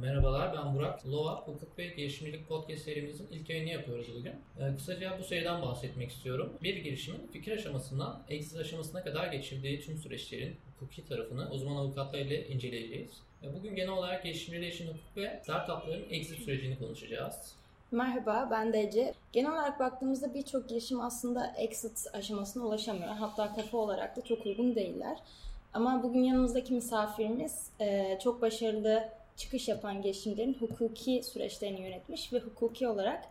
Merhabalar ben Burak. Lova Hukuk ve Girişimcilik Podcast serimizin ilk yayını yapıyoruz bugün. Ee, kısaca bu seriden bahsetmek istiyorum. Bir girişimin fikir aşamasından exit aşamasına kadar geçirdiği tüm süreçlerin hukuki tarafını uzman avukatlar ile inceleyeceğiz. Ee, bugün genel olarak girişimciler için hukuk ve startupların exit sürecini konuşacağız. Merhaba, ben de Ece. Genel olarak baktığımızda birçok girişim aslında exit aşamasına ulaşamıyor. Hatta kafa olarak da çok uygun değiller. Ama bugün yanımızdaki misafirimiz e, çok başarılı çıkış yapan girişimlerin hukuki süreçlerini yönetmiş ve hukuki olarak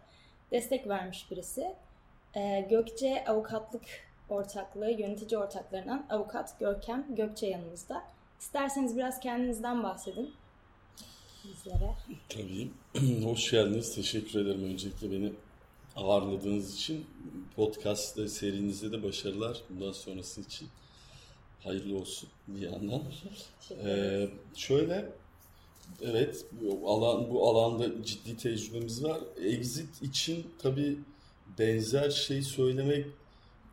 destek vermiş birisi. E, Gökçe Avukatlık Ortaklığı yönetici ortaklarından avukat Görkem Gökçe yanımızda. İsterseniz biraz kendinizden bahsedin bizlere. Tabii. Hoş geldiniz. Teşekkür ederim öncelikle beni ağırladığınız için. Podcast serinizde de başarılar. Bundan sonrası için hayırlı olsun bir yandan. Ee, şöyle evet bu alan bu alanda ciddi tecrübemiz var. Exit için tabii benzer şey söylemek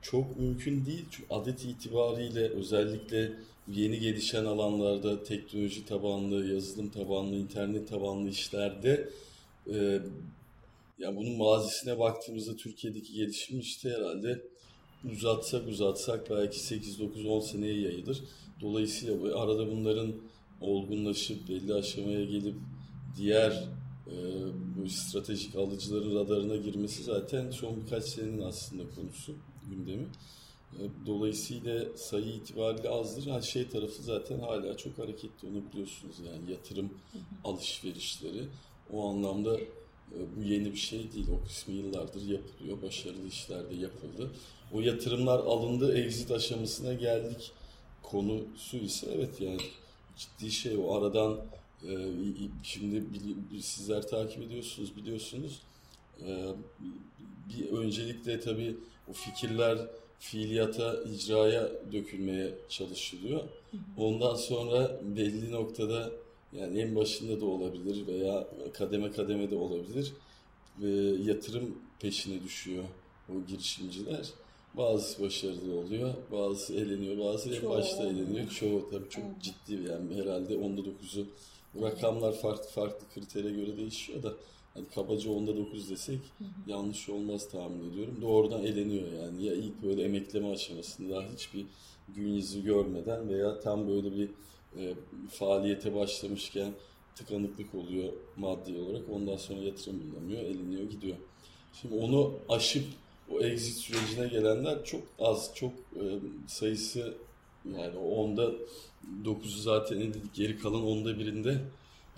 çok mümkün değil. Çünkü adet itibariyle özellikle yeni gelişen alanlarda teknoloji tabanlı, yazılım tabanlı, internet tabanlı işlerde e, ya bunun mazisine baktığımızda Türkiye'deki gelişim işte herhalde uzatsak uzatsak belki 8 9 10 seneye yayılır. Dolayısıyla arada bunların olgunlaşıp belli aşamaya gelip diğer e, bu stratejik alıcıların radarına girmesi zaten son birkaç senenin aslında konusu, gündemi. E, dolayısıyla sayı itibariyle azdır. Ha, şey tarafı zaten hala çok hareketli onu biliyorsunuz yani yatırım alışverişleri. O anlamda e, bu yeni bir şey değil. O kısmı yıllardır yapılıyor. Başarılı işler de yapıldı. O yatırımlar alındı. Exit aşamasına geldik. Konusu ise evet yani ciddi şey o aradan e, şimdi sizler takip ediyorsunuz biliyorsunuz. E, bir öncelikle tabii o fikirler fiiliyata, icraya dökülmeye çalışılıyor. Ondan sonra belli noktada yani en başında da olabilir veya kademe kademe de olabilir ve yatırım peşine düşüyor o girişimciler. Bazısı başarılı oluyor, bazısı eleniyor, bazısı en başta eleniyor. Çoğu tabii çok evet. ciddi yani herhalde onda dokuzu. Rakamlar farklı farklı kritere göre değişiyor da hani kabaca onda dokuz desek hı hı. yanlış olmaz tahmin ediyorum. Doğrudan eleniyor yani. Ya ilk böyle emekleme aşamasında hiçbir gün yüzü görmeden veya tam böyle bir e, faaliyete başlamışken tıkanıklık oluyor maddi olarak. Ondan sonra yatırım bulamıyor, eliniyor, gidiyor. Şimdi onu aşıp o exit sürecine gelenler çok az, çok e, sayısı yani onda 9'u zaten dedik geri kalan onda birinde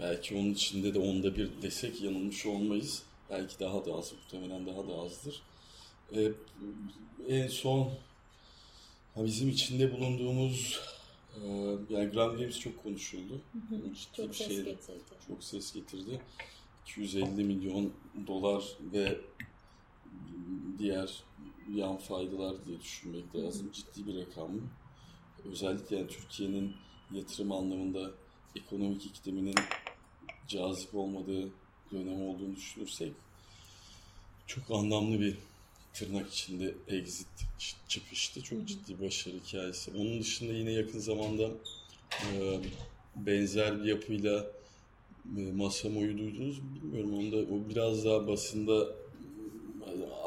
belki onun içinde de onda bir desek yanılmış olmayız. Belki daha da az, muhtemelen daha da azdır. E, en son bizim içinde bulunduğumuz e, yani Grand Games çok konuşuldu. Hı hı. Çok ses şey, getirdi. Çok ses getirdi. 250 milyon dolar ve diğer yan faydalar diye düşünmek lazım. Ciddi bir rakam? Özellikle yani Türkiye'nin yatırım anlamında ekonomik ikliminin cazip olmadığı dönem olduğunu düşünürsek çok anlamlı bir tırnak içinde exit çıkıştı. Çok ciddi başarı hikayesi. Onun dışında yine yakın zamanda e, benzer bir yapıyla e, Masamo'yu duydunuz bilmiyorum. Onda o biraz daha basında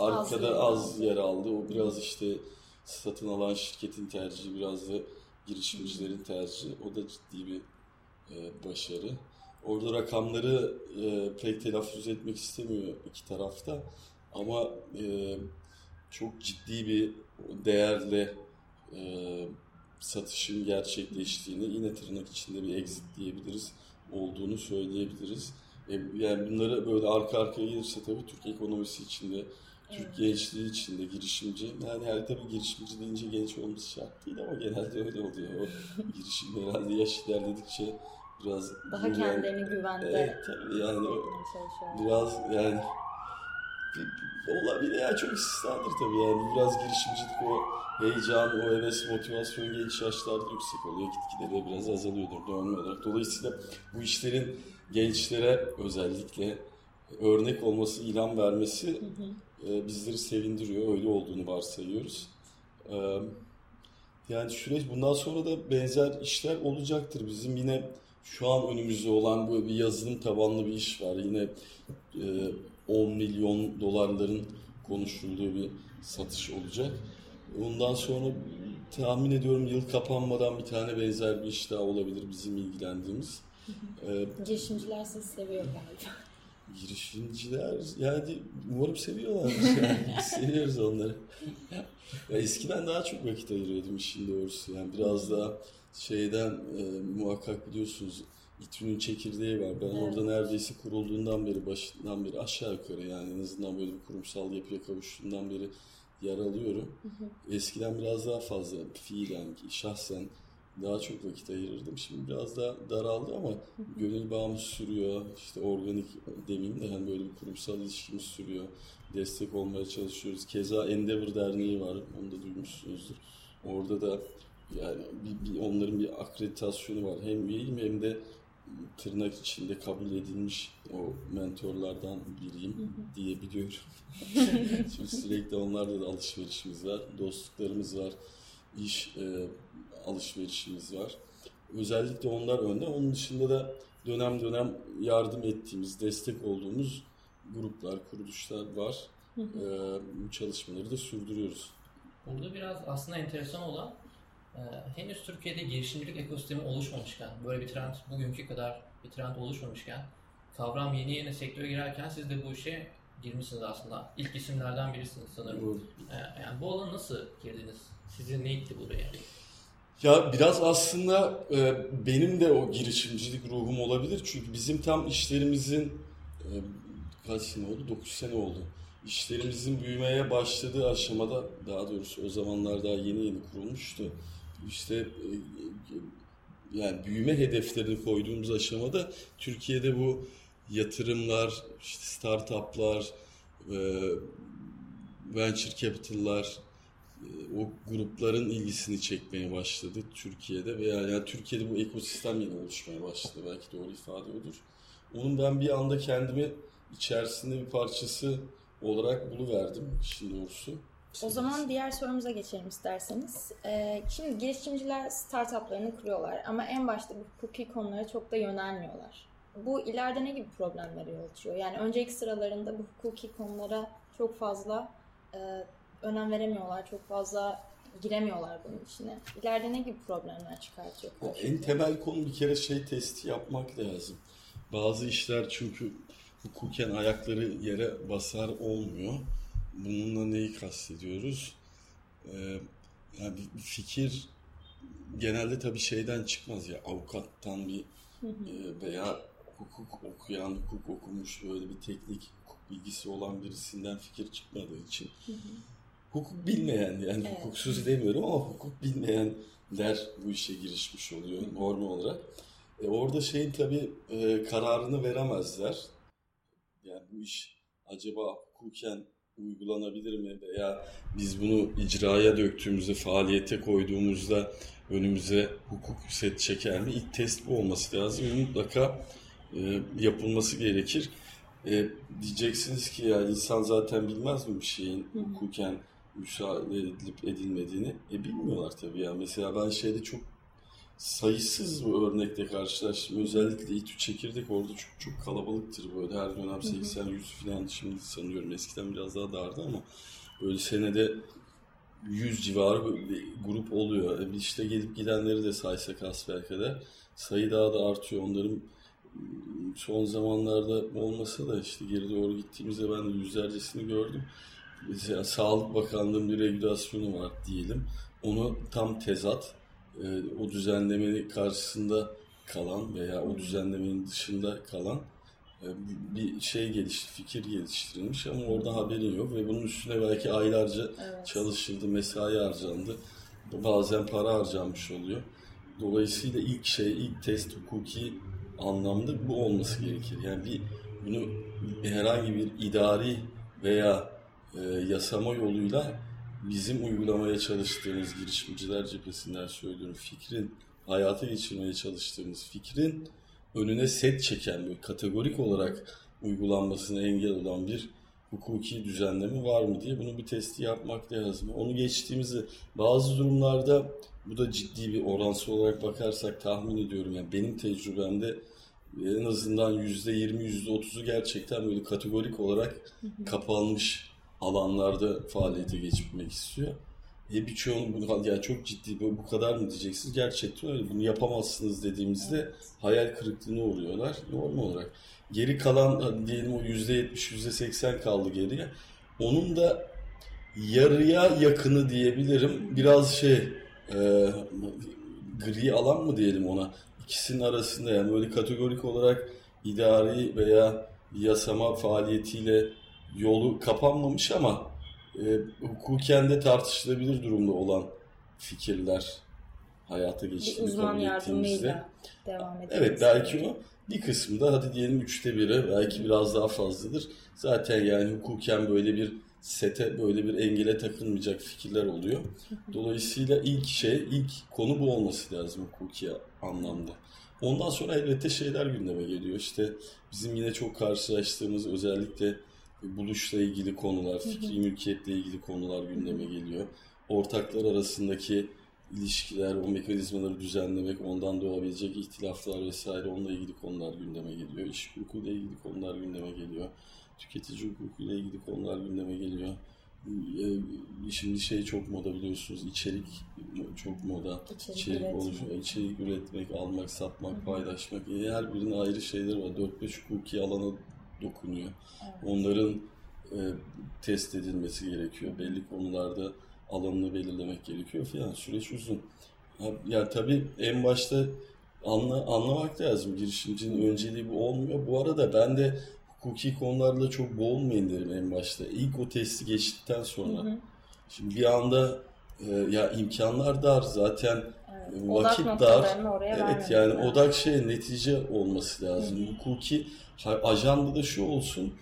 arkada az, yer aldı. O biraz işte satın alan şirketin tercihi biraz da girişimcilerin tercihi. O da ciddi bir e, başarı. Orada rakamları e, pek telaffuz etmek istemiyor iki tarafta. Ama e, çok ciddi bir değerle e, satışın gerçekleştiğini yine tırnak içinde bir exit diyebiliriz olduğunu söyleyebiliriz. E, yani bunları böyle arka arkaya gelirse tabii Türk ekonomisi içinde Türk gençliği içinde girişimci, yani her tabii girişimci deyince genç olması şart değil ama genelde öyle oluyor. O girişim herhalde yaş ilerledikçe biraz... Daha güven, kendini güvende evet, tabii yani biraz yani olabilir ya çok istisnadır tabii yani biraz girişimcilik o heyecan, o heves, motivasyon genç yaşlarda yüksek oluyor. Gitgide de biraz azalıyordur dönme olarak. Dolayısıyla bu işlerin gençlere özellikle örnek olması, ilham vermesi hı hı. E, bizleri sevindiriyor. Öyle olduğunu varsayıyoruz. E, yani süreç bundan sonra da benzer işler olacaktır. Bizim yine şu an önümüzde olan böyle bir yazılım tabanlı bir iş var. Yine e, 10 milyon dolarların konuşulduğu bir satış olacak. Ondan sonra tahmin ediyorum yıl kapanmadan bir tane benzer bir iş daha olabilir bizim ilgilendiğimiz. Ee, Girişimciler sizi seviyor galiba. Girişimciler yani umarım seviyorlar. Yani seviyoruz onları. Ya eskiden daha çok vakit ayırıyordum işin doğrusu. Yani biraz daha şeyden e, muhakkak biliyorsunuz İTÜ'nün çekirdeği var. Ben evet. orada neredeyse kurulduğundan beri, başından beri aşağı yukarı yani en azından böyle bir kurumsal yapıya kavuştuğundan beri yer alıyorum. Hı hı. Eskiden biraz daha fazla fiilen, şahsen daha çok vakit ayırırdım. Şimdi biraz daha daraldı ama gönül bağımız sürüyor. İşte organik demeyeyim de hani böyle bir kurumsal ilişkimiz sürüyor. Destek olmaya çalışıyoruz. Keza Endeavor Derneği var. Onu da duymuşsunuzdur. Orada da yani bir, bir, onların bir akreditasyonu var. Hem üyeyim hem de tırnak içinde kabul edilmiş o mentorlardan biriyim diyebiliyorum. Çünkü sürekli onlarla da alışverişimiz var, dostluklarımız var, iş e, alışverişimiz var. Özellikle onlar önde. Onun dışında da dönem dönem yardım ettiğimiz, destek olduğumuz gruplar, kuruluşlar var. Hı hı. Ee, bu çalışmaları da sürdürüyoruz. Burada biraz aslında enteresan olan e, henüz Türkiye'de girişimcilik ekosistemi oluşmamışken, böyle bir trend bugünkü kadar bir trend oluşmamışken, kavram yeni yeni sektöre girerken siz de bu işe girmişsiniz aslında. İlk isimlerden birisiniz sanırım. Doğru. E, yani bu alana nasıl girdiniz? Sizi ne itti buraya? Ya biraz aslında e, benim de o girişimcilik ruhum olabilir. Çünkü bizim tam işlerimizin e, kaç sene oldu? 9 sene oldu. İşlerimizin büyümeye başladığı aşamada daha doğrusu o zamanlar daha yeni yeni kurulmuştu. İşte e, yani büyüme hedeflerini koyduğumuz aşamada Türkiye'de bu yatırımlar, işte startuplar, e, venture capital'lar, e, o grupların ilgisini çekmeye başladı Türkiye'de veya yani Türkiye'de bu ekosistem yeni oluşmaya başladı belki doğru ifade odur. Onun ben bir anda kendimi içerisinde bir parçası olarak buluverdim işin doğrusu. O zaman diğer sorumuza geçelim isterseniz. Ee, şimdi girişimciler startuplarını kuruyorlar ama en başta bu hukuki konulara çok da yönelmiyorlar. Bu ileride ne gibi problemlere yol açıyor? Yani önceki sıralarında bu hukuki konulara çok fazla e, önem veremiyorlar, çok fazla giremiyorlar bunun içine. İleride ne gibi problemler çıkartıyor? Ya en temel konu bir kere şey testi yapmak lazım. Bazı işler çünkü hukuken ayakları yere basar olmuyor. Bununla neyi kastediyoruz? Ee, yani bir fikir genelde tabii şeyden çıkmaz ya avukattan bir e, veya hukuk okuyan, hukuk okumuş böyle bir teknik hukuk bilgisi olan birisinden fikir çıkmadığı için hukuk bilmeyen yani evet. hukuksuz demiyorum ama hukuk bilmeyenler bu işe girişmiş oluyor normal olarak. E orada şeyin tabii e, kararını veremezler. Yani bu iş acaba hukuken uygulanabilir mi veya biz bunu icraya döktüğümüzde, faaliyete koyduğumuzda önümüze hukuk set çeker mi? İlk test bu olması lazım. Mutlaka e, yapılması gerekir. E, diyeceksiniz ki ya insan zaten bilmez mi bir şeyin hukuken müsaade edilip edilmediğini. E bilmiyorlar tabii ya. Mesela ben şeyde çok sayısız bu örnekle karşılaştım. Özellikle İTÜ Çekirdek orada çok çok kalabalıktır böyle. Her dönem 80-100 falan şimdi sanıyorum. Eskiden biraz daha dardı ama böyle senede 100 civarı bir grup oluyor. E işte gelip gidenleri de saysak kadar sayı daha da artıyor. Onların son zamanlarda olmasa da işte geri doğru gittiğimizde ben de yüzlercesini gördüm mesela Sağlık Bakanlığı'nın bir regülasyonu var diyelim. Onu tam tezat e, o düzenlemenin karşısında kalan veya o düzenlemenin dışında kalan e, bir şey gelişti, fikir geliştirilmiş ama orada haberin yok ve bunun üstüne belki aylarca evet. çalışıldı, mesai harcandı. Bazen para harcanmış oluyor. Dolayısıyla ilk şey, ilk test hukuki anlamda bu olması gerekir. Yani bir bunu herhangi bir idari veya e, yasama yoluyla bizim uygulamaya çalıştığımız girişimciler cephesinden söylüyorum fikrin hayata geçirmeye çalıştığımız fikrin önüne set çeken bir kategorik olarak uygulanmasına engel olan bir hukuki düzenleme var mı diye bunu bir testi yapmak lazım. Onu geçtiğimizde bazı durumlarda bu da ciddi bir oransal olarak bakarsak tahmin ediyorum. Yani benim tecrübemde en azından %20, %30'u gerçekten böyle kategorik olarak kapanmış alanlarda faaliyete geçmek istiyor. E birçoğunu bunu yani çok ciddi bu, bu kadar mı diyeceksiniz? Gerçekten öyle. Bunu yapamazsınız dediğimizde Evet. hayal kırıklığına uğruyorlar normal olarak. Geri kalan diyelim o %70, %80 kaldı geriye. Onun da yarıya yakını diyebilirim. Biraz şey e, gri alan mı diyelim ona. İkisinin arasında yani böyle kategorik olarak idari veya yasama faaliyetiyle yolu kapanmamış ama e, hukuken de tartışılabilir durumda olan fikirler hayata geçtiğini uzman kabul ettiğimizde. devam edebiliriz. Evet belki o bir kısmı da hadi diyelim üçte biri belki biraz daha fazladır. Zaten yani hukuken böyle bir sete böyle bir engele takılmayacak fikirler oluyor. Dolayısıyla ilk şey ilk konu bu olması lazım hukuki anlamda. Ondan sonra elbette şeyler gündeme geliyor. İşte bizim yine çok karşılaştığımız özellikle buluşla ilgili konular, fikri mülkiyetle ilgili konular gündeme geliyor. Ortaklar arasındaki ilişkiler, o mekanizmaları düzenlemek, ondan doğabilecek ihtilaflar vesaire onunla ilgili konular gündeme geliyor. İş hukukuyla ilgili konular gündeme geliyor. Tüketici hukukuyla ilgili konular gündeme geliyor. Ee, Şimdi şey çok moda biliyorsunuz, içerik çok moda. İçerik İçerik, üretmek. oluşu- içerik üretmek, almak, satmak, paylaşmak. E, Her birinin ayrı şeyleri var. 4-5 hukuki alana dokunuyor. Onların e, test edilmesi gerekiyor. Belli konularda alanını belirlemek gerekiyor falan. Süreç uzun. Ha, Ya tabii en başta anla, anlamak lazım. Girişimcinin önceliği bu olmuyor. Bu arada ben de hukuki konularla çok boğulmayın derim en başta. İlk o testi geçtikten sonra. Hı hı. Şimdi bir anda e, ya imkanlar dar zaten. Vakit Odak dar. oraya Evet yani lazım. odak şey netice olması lazım. Hukuki ha- ajandada şu olsun.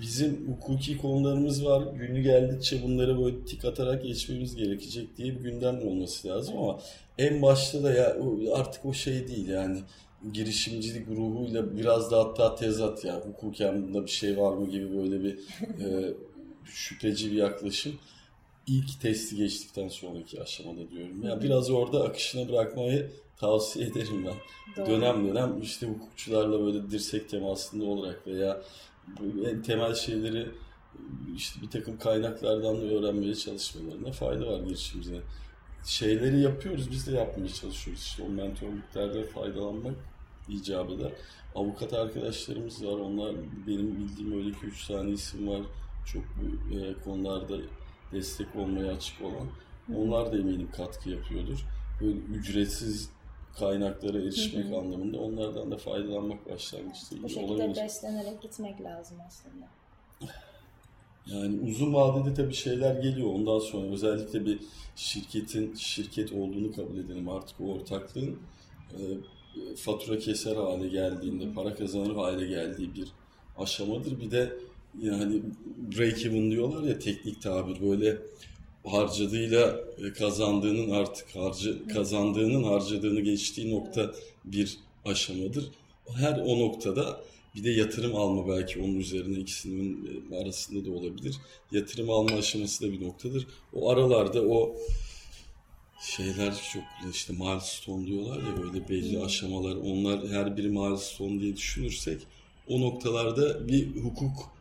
Bizim hukuki konularımız var. Günü geldikçe bunları böyle tik atarak geçmemiz gerekecek diye bir gündem olması lazım ama en başta da ya artık o şey değil yani girişimcilik ruhuyla biraz da hatta tezat ya hukuken bunda bir şey var mı gibi böyle bir e, şüpheci bir yaklaşım ilk testi geçtikten sonraki aşamada diyorum. Yani biraz orada akışına bırakmayı tavsiye ederim ben. Doğru. Dönem dönem işte hukukçularla böyle dirsek temasında olarak veya en temel şeyleri işte bir takım kaynaklardan da öğrenmeye çalışmalarına fayda var girişimcinin. Şeyleri yapıyoruz, biz de yapmaya çalışıyoruz. İşte o mentorluklardan faydalanmak icap eder. Avukat arkadaşlarımız var. Onlar benim bildiğim öyle 2-3 tane isim var. Çok bu e, konularda destek olmaya açık olan. Onlar da eminim katkı yapıyordur. Böyle ücretsiz kaynaklara erişmek anlamında onlardan da faydalanmak başlangıçta Bu şekilde olabilir. beslenerek gitmek lazım aslında. Yani uzun vadede tabii şeyler geliyor. Ondan sonra özellikle bir şirketin şirket olduğunu kabul edelim. Artık o ortaklığın e, fatura keser hale geldiğinde, para kazanır hale geldiği bir aşamadır. Bir de yani break even diyorlar ya teknik tabir böyle harcadığıyla e, kazandığının artık harcı kazandığının harcadığını geçtiği nokta bir aşamadır. Her o noktada bir de yatırım alma belki onun üzerine ikisinin e, arasında da olabilir. Yatırım alma aşaması da bir noktadır. O aralarda o şeyler çok işte milestone diyorlar ya böyle belli aşamalar. Onlar her biri milestone diye düşünürsek o noktalarda bir hukuk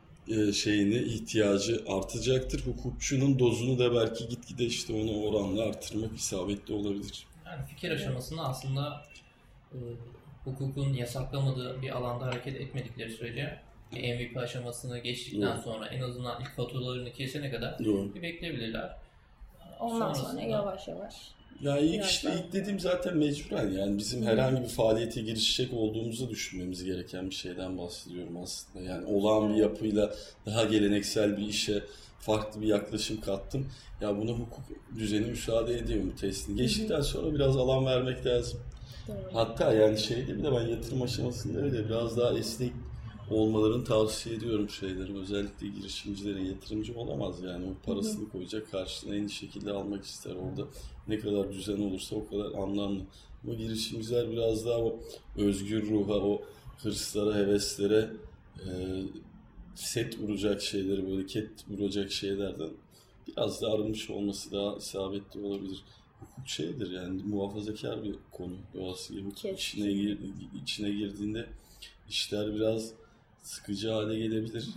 şeyini ihtiyacı artacaktır. Hukukçunun dozunu da belki gitgide işte ona oranla artırmak isabetli olabilir. Yani fikir aşamasında aslında e, hukukun yasaklamadığı bir alanda hareket etmedikleri sürece bir MVP aşamasını geçtikten Doğru. sonra en azından ilk faturalarını kesene kadar Doğru. bir bekleyebilirler. Ondan sonra yavaş yavaş. Ya ilk Biraz işte ilk dediğim zaten mecburen yani bizim herhangi bir faaliyete girişecek olduğumuzu düşünmemiz gereken bir şeyden bahsediyorum aslında. Yani olağan bir yapıyla daha geleneksel bir işe farklı bir yaklaşım kattım. Ya buna hukuk düzeni müsaade ediyor mu testini? Geçtikten sonra biraz alan vermek lazım. Doğru. Hatta yani şeyde bile ben yatırım aşamasında bile biraz daha esnek olmalarını tavsiye ediyorum şeyleri. Özellikle girişimcilere yatırımcı olamaz yani. O parasını koyacak karşılığında en iyi şekilde almak ister orada. Ne kadar düzen olursa o kadar anlamlı. Ama girişimciler biraz daha o özgür ruha, o hırslara, heveslere e, set vuracak şeyleri böyle ket vuracak şeylerden biraz daha arınmış olması daha isabetli olabilir. Hukuk şeydir yani muhafazakar bir konu doğası gibi. Hukuk Kesin. içine, gir, içine girdiğinde işler biraz sıkıcı hale gelebilir.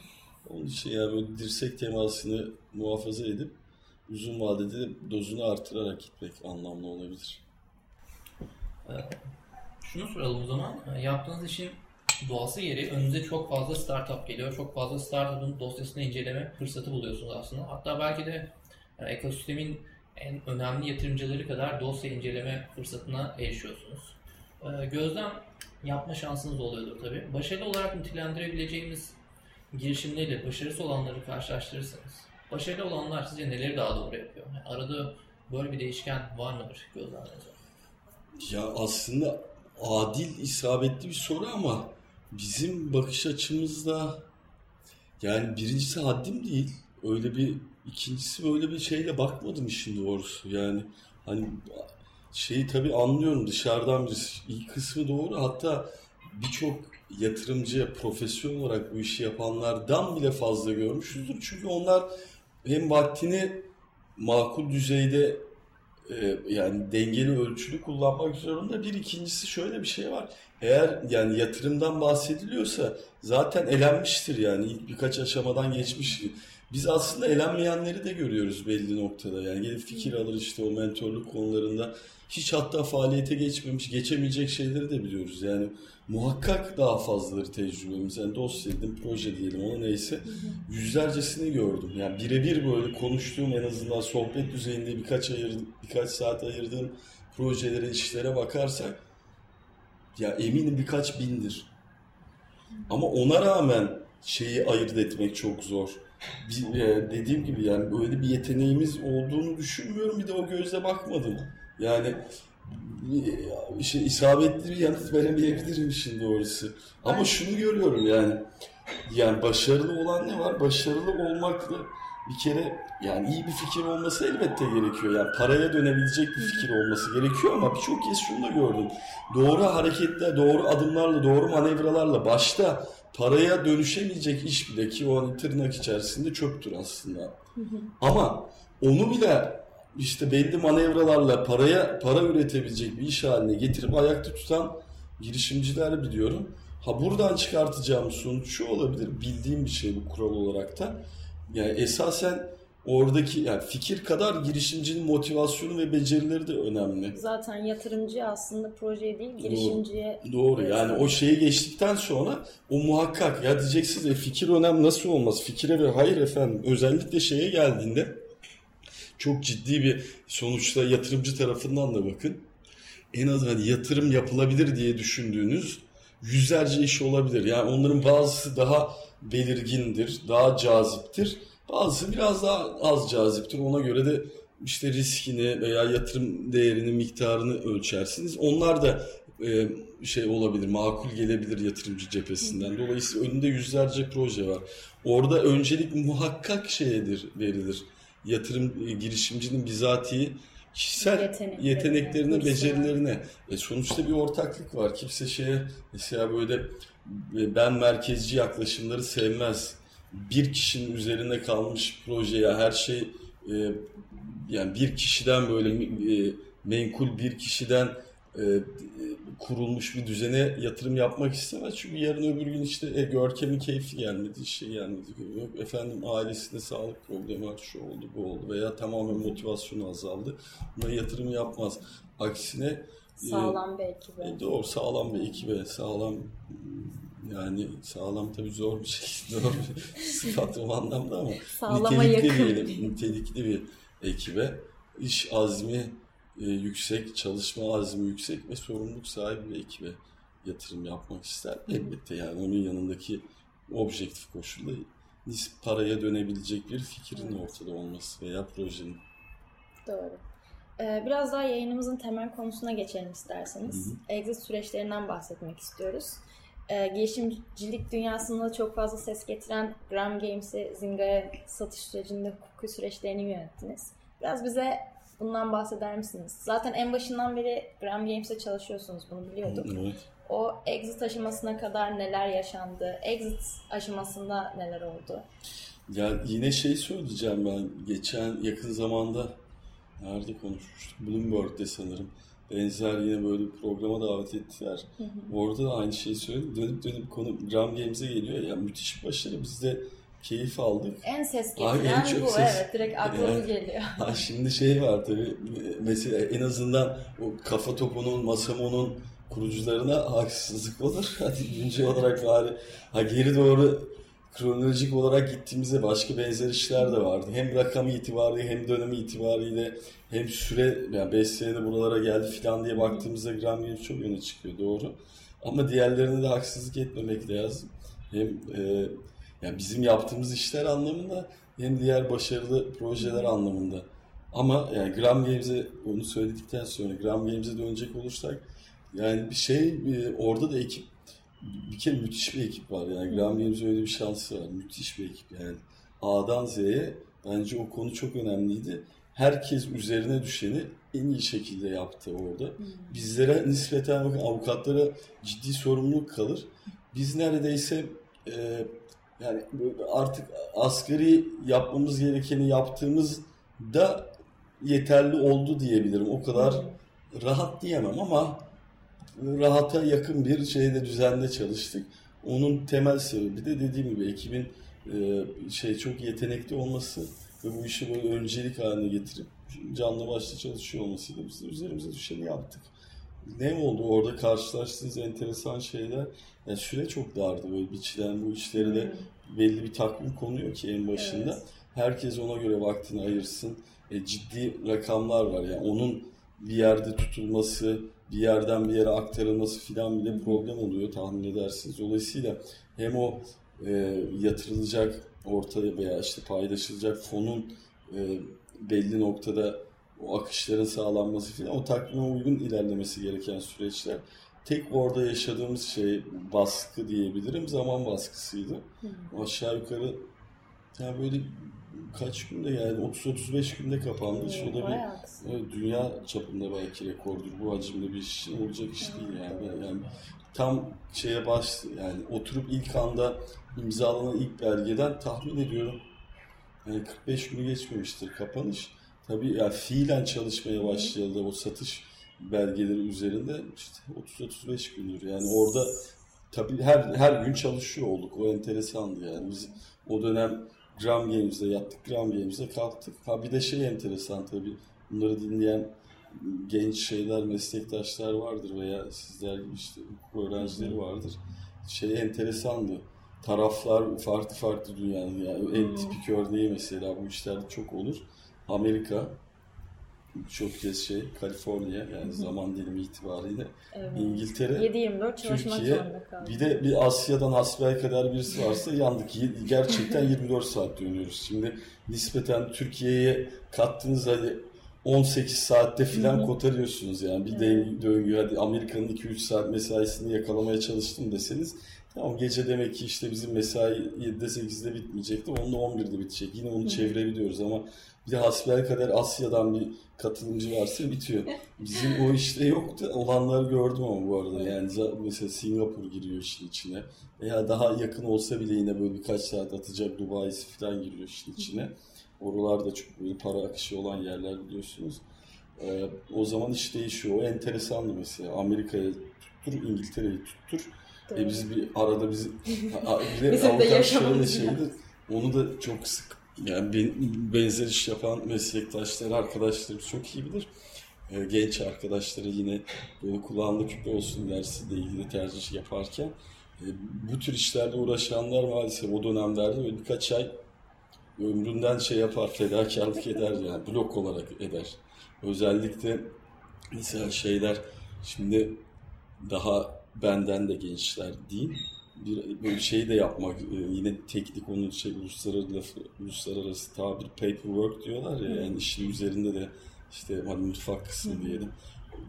Onun için yani böyle dirsek temasını muhafaza edip uzun vadede dozunu artırarak gitmek anlamlı olabilir. Şunu soralım o zaman. Yaptığınız işin doğası gereği önünüze çok fazla startup geliyor. Çok fazla startup'ın dosyasını inceleme fırsatı buluyorsunuz aslında. Hatta belki de e, ekosistemin en önemli yatırımcıları kadar dosya inceleme fırsatına erişiyorsunuz. E, Gözlem yapma şansınız oluyordur tabii. Başarılı olarak nitelendirebileceğimiz girişimleriyle başarısız olanları karşılaştırırsanız, başarılı olanlar sizce neleri daha doğru yapıyor? Yani arada böyle bir değişken var mıdır gözlemlerinize? Ya aslında adil, isabetli bir soru ama bizim bakış açımızda yani birincisi haddim değil. Öyle bir ikincisi böyle bir şeyle bakmadım işin doğrusu. Yani hani şeyi tabii anlıyorum dışarıdan bir ilk kısmı doğru. Hatta birçok yatırımcı profesyonel olarak bu işi yapanlardan bile fazla görmüşüzdür. Çünkü onlar hem vaktini makul düzeyde e, yani dengeli ölçülü kullanmak zorunda. Bir ikincisi şöyle bir şey var. Eğer yani yatırımdan bahsediliyorsa zaten elenmiştir yani ilk birkaç aşamadan geçmiş. Biz aslında elenmeyenleri de görüyoruz belli noktada. Yani gelip fikir alır işte o mentorluk konularında hiç hatta faaliyete geçmemiş, geçemeyecek şeyleri de biliyoruz. Yani muhakkak daha fazladır tecrübemiz. Yani dosya dedim, proje diyelim ona neyse. Yüzlercesini gördüm. Yani birebir böyle konuştuğum en azından sohbet düzeyinde birkaç ayır, birkaç saat ayırdığım projelere, işlere bakarsak ya eminim birkaç bindir. Ama ona rağmen şeyi ayırt etmek çok zor. E, dediğim gibi yani böyle bir yeteneğimiz olduğunu düşünmüyorum. Bir de o gözle bakmadım. Yani e, işte isabetli bir yanıt veremeyebilirim işin doğrusu. Ama şunu görüyorum yani. Yani başarılı olan ne var? Başarılı olmakla bir kere yani iyi bir fikir olması elbette gerekiyor. Yani paraya dönebilecek bir fikir olması gerekiyor ama birçok kez şunu da gördüm. Doğru hareketler, doğru adımlarla, doğru manevralarla başta paraya dönüşemeyecek iş bile ki o hani tırnak içerisinde çöptür aslında. Ama onu bile işte belli manevralarla paraya para üretebilecek bir iş haline getirip ayakta tutan girişimciler biliyorum. Ha buradan çıkartacağım sonuç şu olabilir. Bildiğim bir şey bu kural olarak da. Yani esasen oradaki yani fikir kadar girişimcinin motivasyonu ve becerileri de önemli. Zaten yatırımcı aslında projeye değil girişimciye Doğru yani o şeyi geçtikten sonra o muhakkak ya diyeceksiniz e, fikir önem nasıl olmaz? Fikire ve hayır efendim özellikle şeye geldiğinde çok ciddi bir sonuçta yatırımcı tarafından da bakın. En az hani yatırım yapılabilir diye düşündüğünüz yüzlerce iş olabilir. Yani onların bazısı daha belirgindir, daha caziptir. Bazısı biraz daha az caziptir. Ona göre de işte riskini veya yatırım değerini, miktarını ölçersiniz. Onlar da e, şey olabilir, makul gelebilir yatırımcı cephesinden. Dolayısıyla önünde yüzlerce proje var. Orada öncelik muhakkak şeyedir, verilir. Yatırım e, girişimcinin bizatihi kişisel Yeteneklerine, yeteneklerine, hırsına. becerilerine. E sonuçta bir ortaklık var. Kimse şeye mesela böyle e, ben merkezci yaklaşımları sevmez. Bir kişinin üzerine kalmış projeye her şey e, yani bir kişiden böyle e, menkul bir kişiden e, e, kurulmuş bir düzene yatırım yapmak istemez. Çünkü yarın öbür gün işte e, Görkem'in keyfi gelmedi, şey gelmedi. Yok, efendim ailesinde sağlık problemi var, şu oldu, bu oldu veya tamamen motivasyonu azaldı. Buna yatırım yapmaz. Aksine e, sağlam bir ekibe. e, doğru sağlam bir ekibe, sağlam yani sağlam tabii zor bir şey, zor bir sıfat o anlamda ama Sağlama nitelikli yakın. diyelim, nitelikli bir ekibe, iş azmi e, yüksek, çalışma azmi yüksek ve sorumluluk sahibi bir ekibe yatırım yapmak ister. Elbette yani onun yanındaki objektif koşul da nis- paraya dönebilecek bir fikrin ortada olması veya projenin. Doğru. Ee, biraz daha yayınımızın temel konusuna geçelim isterseniz. Exit süreçlerinden bahsetmek istiyoruz. Ee, girişimcilik dünyasında çok fazla ses getiren Gram Games'i Zynga'ya satış sürecinde hukuki süreçlerini yönettiniz. Biraz bize bundan bahseder misiniz? Zaten en başından beri Gram Games'e çalışıyorsunuz, bunu biliyorduk. Evet. O exit aşamasına kadar neler yaşandı? Exit aşamasında neler oldu? Ya yine şey söyleyeceğim ben. Geçen yakın zamanda nerede konuşmuştuk? Bloomberg'de sanırım. Benzer yine böyle bir programa davet ettiler. Hı hı. Orada da aynı şeyi söyledim. Dönüp dönüp konu Gram Games'e geliyor. Ya müthiş bir başarı. Biz de keyif aldık. En ses getiren bu. Ses... Evet direkt aklıma yani, geliyor. Ha, şimdi şey var tabii. Mesela en azından o kafa topunun, masamonun kurucularına haksızlık olur. Hadi güncel olarak bari ha, geri doğru kronolojik olarak gittiğimizde başka benzer işler de vardı. Hem rakam itibariyle hem dönemi itibariyle hem süre yani 5 senede buralara geldi filan diye baktığımızda Gram Games çok öne çıkıyor doğru. Ama diğerlerine de haksızlık etmemek lazım. Hem e, yani bizim yaptığımız işler anlamında hem diğer başarılı projeler anlamında. Ama yani Gram Games'e onu söyledikten sonra Gram Games'e dönecek olursak yani bir şey orada da ekip bir kere müthiş bir ekip var yani Gram Games'in öyle bir şansı var. Müthiş bir ekip yani. A'dan Z'ye bence o konu çok önemliydi. Herkes üzerine düşeni en iyi şekilde yaptı orada. Bizlere nispeten avukatlara ciddi sorumluluk kalır. Biz neredeyse e, yani artık asgari yapmamız gerekeni yaptığımız da yeterli oldu diyebilirim. O kadar rahat diyemem ama rahata yakın bir şeyde düzenle çalıştık. Onun temel sebebi de dediğim gibi ekibin e, şey çok yetenekli olması ve bu işi böyle öncelik haline getirip canlı başla çalışıyor olmasıyla biz de üzerimize düşeni yaptık. Ne oldu orada karşılaştığınız enteresan şeyler? Yani süre çok dardı böyle biçilen bu işleri de belli bir takvim konuyor ki en başında. Evet. Herkes ona göre vaktini ayırsın. E, ciddi rakamlar var yani onun bir yerde tutulması, bir yerden bir yere aktarılması filan bile problem oluyor tahmin edersiniz. Dolayısıyla hem o e, yatırılacak ortaya veya işte paylaşılacak fonun e, belli noktada o akışların sağlanması filan o takvime uygun ilerlemesi gereken süreçler. Tek orada yaşadığımız şey baskı diyebilirim. Zaman baskısıydı. Hı. Aşağı yukarı yani böyle kaç günde yani 30-35 günde kapandı. Hmm, o da bir evet, dünya çapında belki rekordur. Bu hacimde bir iş olacak iş değil yani. yani tam şeye baş yani oturup ilk anda imzalanan ilk belgeden tahmin ediyorum yani 45 günü geçmemiştir kapanış. Tabii yani fiilen çalışmaya başlayalı o satış belgeleri üzerinde işte 30-35 gündür. Yani orada tabii her her gün çalışıyor olduk. O enteresandı yani. Biz o dönem Gram Games'de yattık, Gram Games'de kalktık. Ha bir de şey enteresan tabii. Bunları dinleyen genç şeyler, meslektaşlar vardır veya sizler gibi işte öğrencileri vardır. Şey enteresandı. Taraflar farklı farklı dünyanın yani en tipik örneği mesela bu işlerde çok olur. Amerika çok kez şey Kaliforniya yani zaman dilimi itibariyle evet. İngiltere 7-24 Türkiye bir de bir Asya'dan hasbel kadar birisi varsa yandık gerçekten 24 saat dönüyoruz. Şimdi nispeten Türkiye'ye kattığınız hadi 18 saatte filan kotarıyorsunuz yani bir evet. döngü hadi Amerika'nın 2-3 saat mesaisini yakalamaya çalıştım deseniz Tamam gece demek ki işte bizim mesai 7'de 8'de bitmeyecekti. Onun da 11'de bitecek. Yine onu çevirebiliyoruz ama bir de hasbel kadar Asya'dan bir katılımcı varsa bitiyor. Bizim o işte yoktu. Olanları gördüm ama bu arada. Yani mesela Singapur giriyor işin içine. Veya daha yakın olsa bile yine böyle birkaç saat atacak Dubai falan giriyor işin içine. Oralarda çok böyle para akışı olan yerler biliyorsunuz. Ee, o zaman iş değişiyor. O enteresandı mesela. Amerika'ya tuttur, İngiltere'yi tuttur. E biz bir arada biz Bizim de yaşamımız şeydi. Onu da çok sık yani benzer iş yapan meslektaşlar, arkadaşlarımız çok iyi bilir. E, genç arkadaşları yine böyle kulağında küpe olsun dersiyle ilgili tercih yaparken e, bu tür işlerle uğraşanlar maalesef o dönemlerde böyle birkaç ay ömründen şey yapar, fedakarlık eder yani blok olarak eder. Özellikle mesela şeyler şimdi daha benden de gençler değil. Bir, böyle şey de yapmak e, yine teknik onun şey uluslararası uluslararası tabir paperwork diyorlar ya yani işin üzerinde de işte hani mutfak kısmı diyelim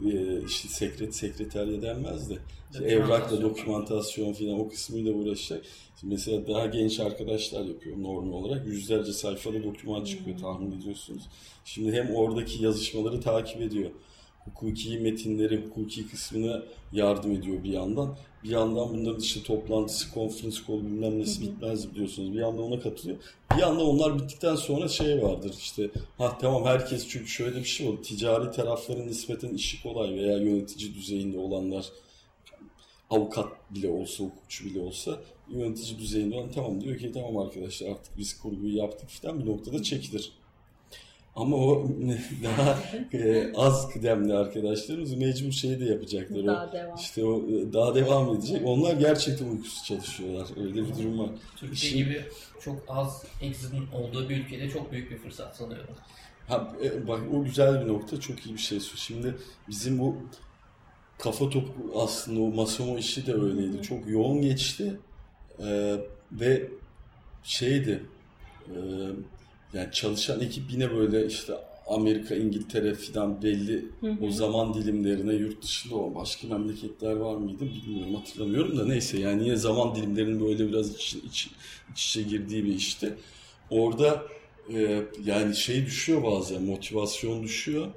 e, işte sekret sekreterya denmez de işte evrakla dokümantasyon falan o kısmıyla uğraşacak. Şimdi mesela daha genç arkadaşlar yapıyor normal olarak. Yüzlerce sayfada doküman çıkıyor tahmin ediyorsunuz. Şimdi hem oradaki yazışmaları takip ediyor. Hukuki metinleri, hukuki kısmına yardım ediyor bir yandan. Bir yandan bunların işte toplantısı, konferans kolu bilmem nesi bitmez biliyorsunuz. Bir yandan ona katılıyor. Bir yandan onlar bittikten sonra şey vardır işte ha tamam herkes çünkü şöyle bir şey oldu. Ticari tarafların nispeten işi kolay veya yönetici düzeyinde olanlar avukat bile olsa, hukukçu bile olsa yönetici düzeyinde olan tamam diyor ki tamam arkadaşlar artık biz kurguyu yaptık falan bir noktada çekilir. Ama o daha e, az kıdemli arkadaşlarımız mecbur şey de yapacaklar. Daha o, devam. İşte o e, daha devam edecek. Onlar gerçekten uykusuz çalışıyorlar. Öyle bir durum var. Türkiye Şimdi- gibi çok az exit'in olduğu bir ülkede çok büyük bir fırsat sanıyorum. Ha, e, bak o güzel bir nokta. Çok iyi bir şey. Şimdi bizim bu kafa topu aslında o Masomo işi de öyleydi. Çok yoğun geçti. Ee, ve şeydi e, yani çalışan ekip yine böyle işte Amerika, İngiltere filan belli o zaman dilimlerine yurt dışında o başka memleketler var mıydı bilmiyorum hatırlamıyorum da neyse yani yine zaman dilimlerinin böyle biraz iç, iç, iç içe girdiği bir işte. Orada e, yani şey düşüyor bazen motivasyon düşüyor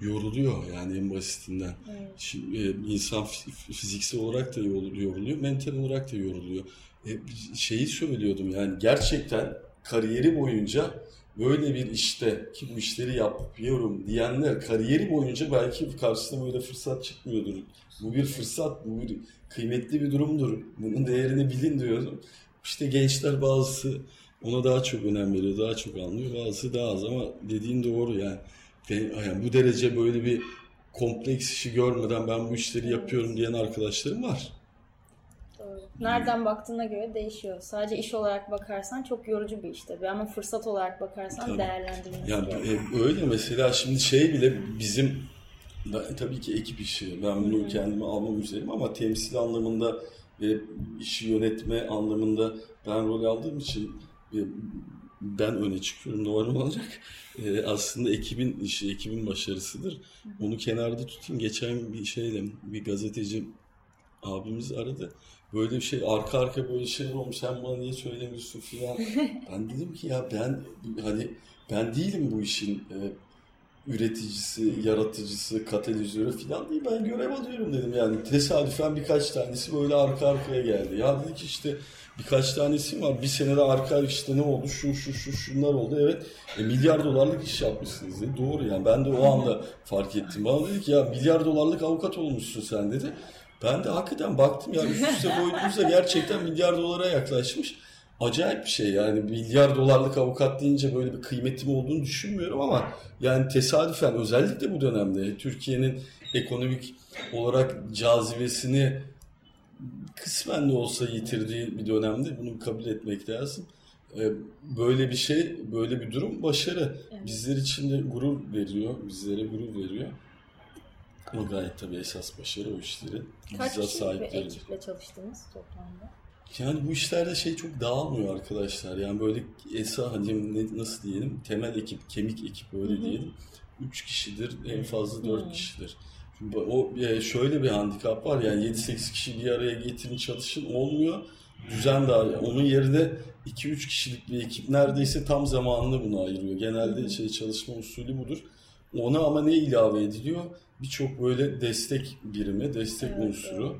yoruluyor yani en basitinden. Evet. Şimdi, e, insan fi- fiziksel olarak da yoruluyor, yoruluyor, mental olarak da yoruluyor. E, şeyi söylüyordum yani gerçekten kariyeri boyunca böyle bir işte ki bu işleri yapıyorum diyenler kariyeri boyunca belki karşısına böyle fırsat çıkmıyordur. Bu bir fırsat, bu bir kıymetli bir durumdur. Bunun değerini bilin diyorum. İşte gençler bazısı ona daha çok önem veriyor, daha çok anlıyor. Bazısı daha az ama dediğin doğru yani. Yani bu derece böyle bir kompleks işi görmeden ben bu işleri yapıyorum diyen arkadaşlarım var. Nereden baktığına göre değişiyor. Sadece iş olarak bakarsan çok yorucu bir iş tabii ama fırsat olarak bakarsan Tabii. değerlendirmesi Yani gerekiyor. e, öyle mesela şimdi şey bile bizim ben, tabii ki ekip işi. Ben bunu kendime almam üzerine ama temsil anlamında ve işi yönetme anlamında ben rol aldığım için e, ben öne çıkıyorum normal olacak. E, aslında ekibin işi, ekibin başarısıdır. Onu kenarda tutayım. Geçen bir şeyle bir gazeteci abimiz aradı. Böyle bir şey arka arka böyle şeyler olmuş sen bana niye söylemiyorsun filan. ben dedim ki ya ben hani ben değilim bu işin e, üreticisi, yaratıcısı, katalizörü filan değil. Ben görev alıyorum dedim yani. Tesadüfen birkaç tanesi böyle arka arkaya geldi. Ya dedik işte birkaç tanesi var. Bir senede arka işte ne oldu? Şu şu şu şunlar oldu. Evet. E, milyar dolarlık iş yapmışsınız dedi. Doğru yani. Ben de o anda fark ettim. Bana dedi ki ya milyar dolarlık avukat olmuşsun sen dedi. Ben de hakikaten baktım ya üst üste koyduğumuzda gerçekten milyar dolara yaklaşmış. Acayip bir şey yani milyar dolarlık avukat deyince böyle bir kıymetim olduğunu düşünmüyorum ama yani tesadüfen özellikle bu dönemde Türkiye'nin ekonomik olarak cazibesini kısmen de olsa yitirdiği bir dönemde bunu kabul etmek lazım. Ee, Böyle bir şey, böyle bir durum başarı. Bizler için de gurur veriyor, bizlere gurur veriyor. Ama gayet tabii esas başarı o işlerin. Kaç bizzat kişilik bir ekiple çalıştınız toplamda? Yani bu işlerde şey çok dağılmıyor arkadaşlar. Yani böyle esa hani ne- nasıl diyelim temel ekip, kemik ekip öyle diyelim. Üç kişidir, en fazla dört kişidir. Şimdi o e, şöyle bir handikap var yani 7-8 kişi bir araya getirin çalışın olmuyor. Düzen daha onun yerine 2-3 kişilik bir ekip neredeyse tam zamanını buna ayırıyor. Genelde şey çalışma usulü budur. Ona ama ne ilave ediliyor? Birçok böyle destek birimi, destek Evet, unsuru.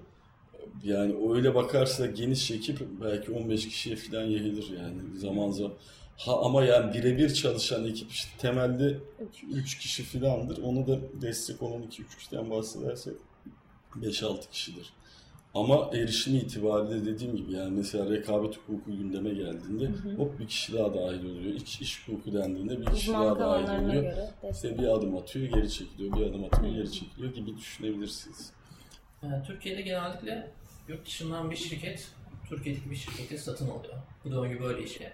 Yani öyle bakarsa geniş ekip belki 15 kişiye falan yayılır yani zaman zaman. Ha ama yani birebir çalışan ekip işte temelde Üç. 3 kişi filandır. Onu da destek olan 2-3 kişiden bahsedersek 5-6 kişidir. Ama erişim itibariyle dediğim gibi yani mesela rekabet hukuku gündeme geldiğinde hop bir kişi daha dahil oluyor. İç, iş hukuku dendiğinde bir kişi Uzmanlık daha dahil oluyor. İşte bir adım atıyor geri çekiliyor, bir adım atıyor geri çekiliyor gibi düşünebilirsiniz. Ee, Türkiye'de genellikle yurt dışından bir şirket Türkiye'deki bir şirketi satın alıyor. Bu döngü böyle işliyor.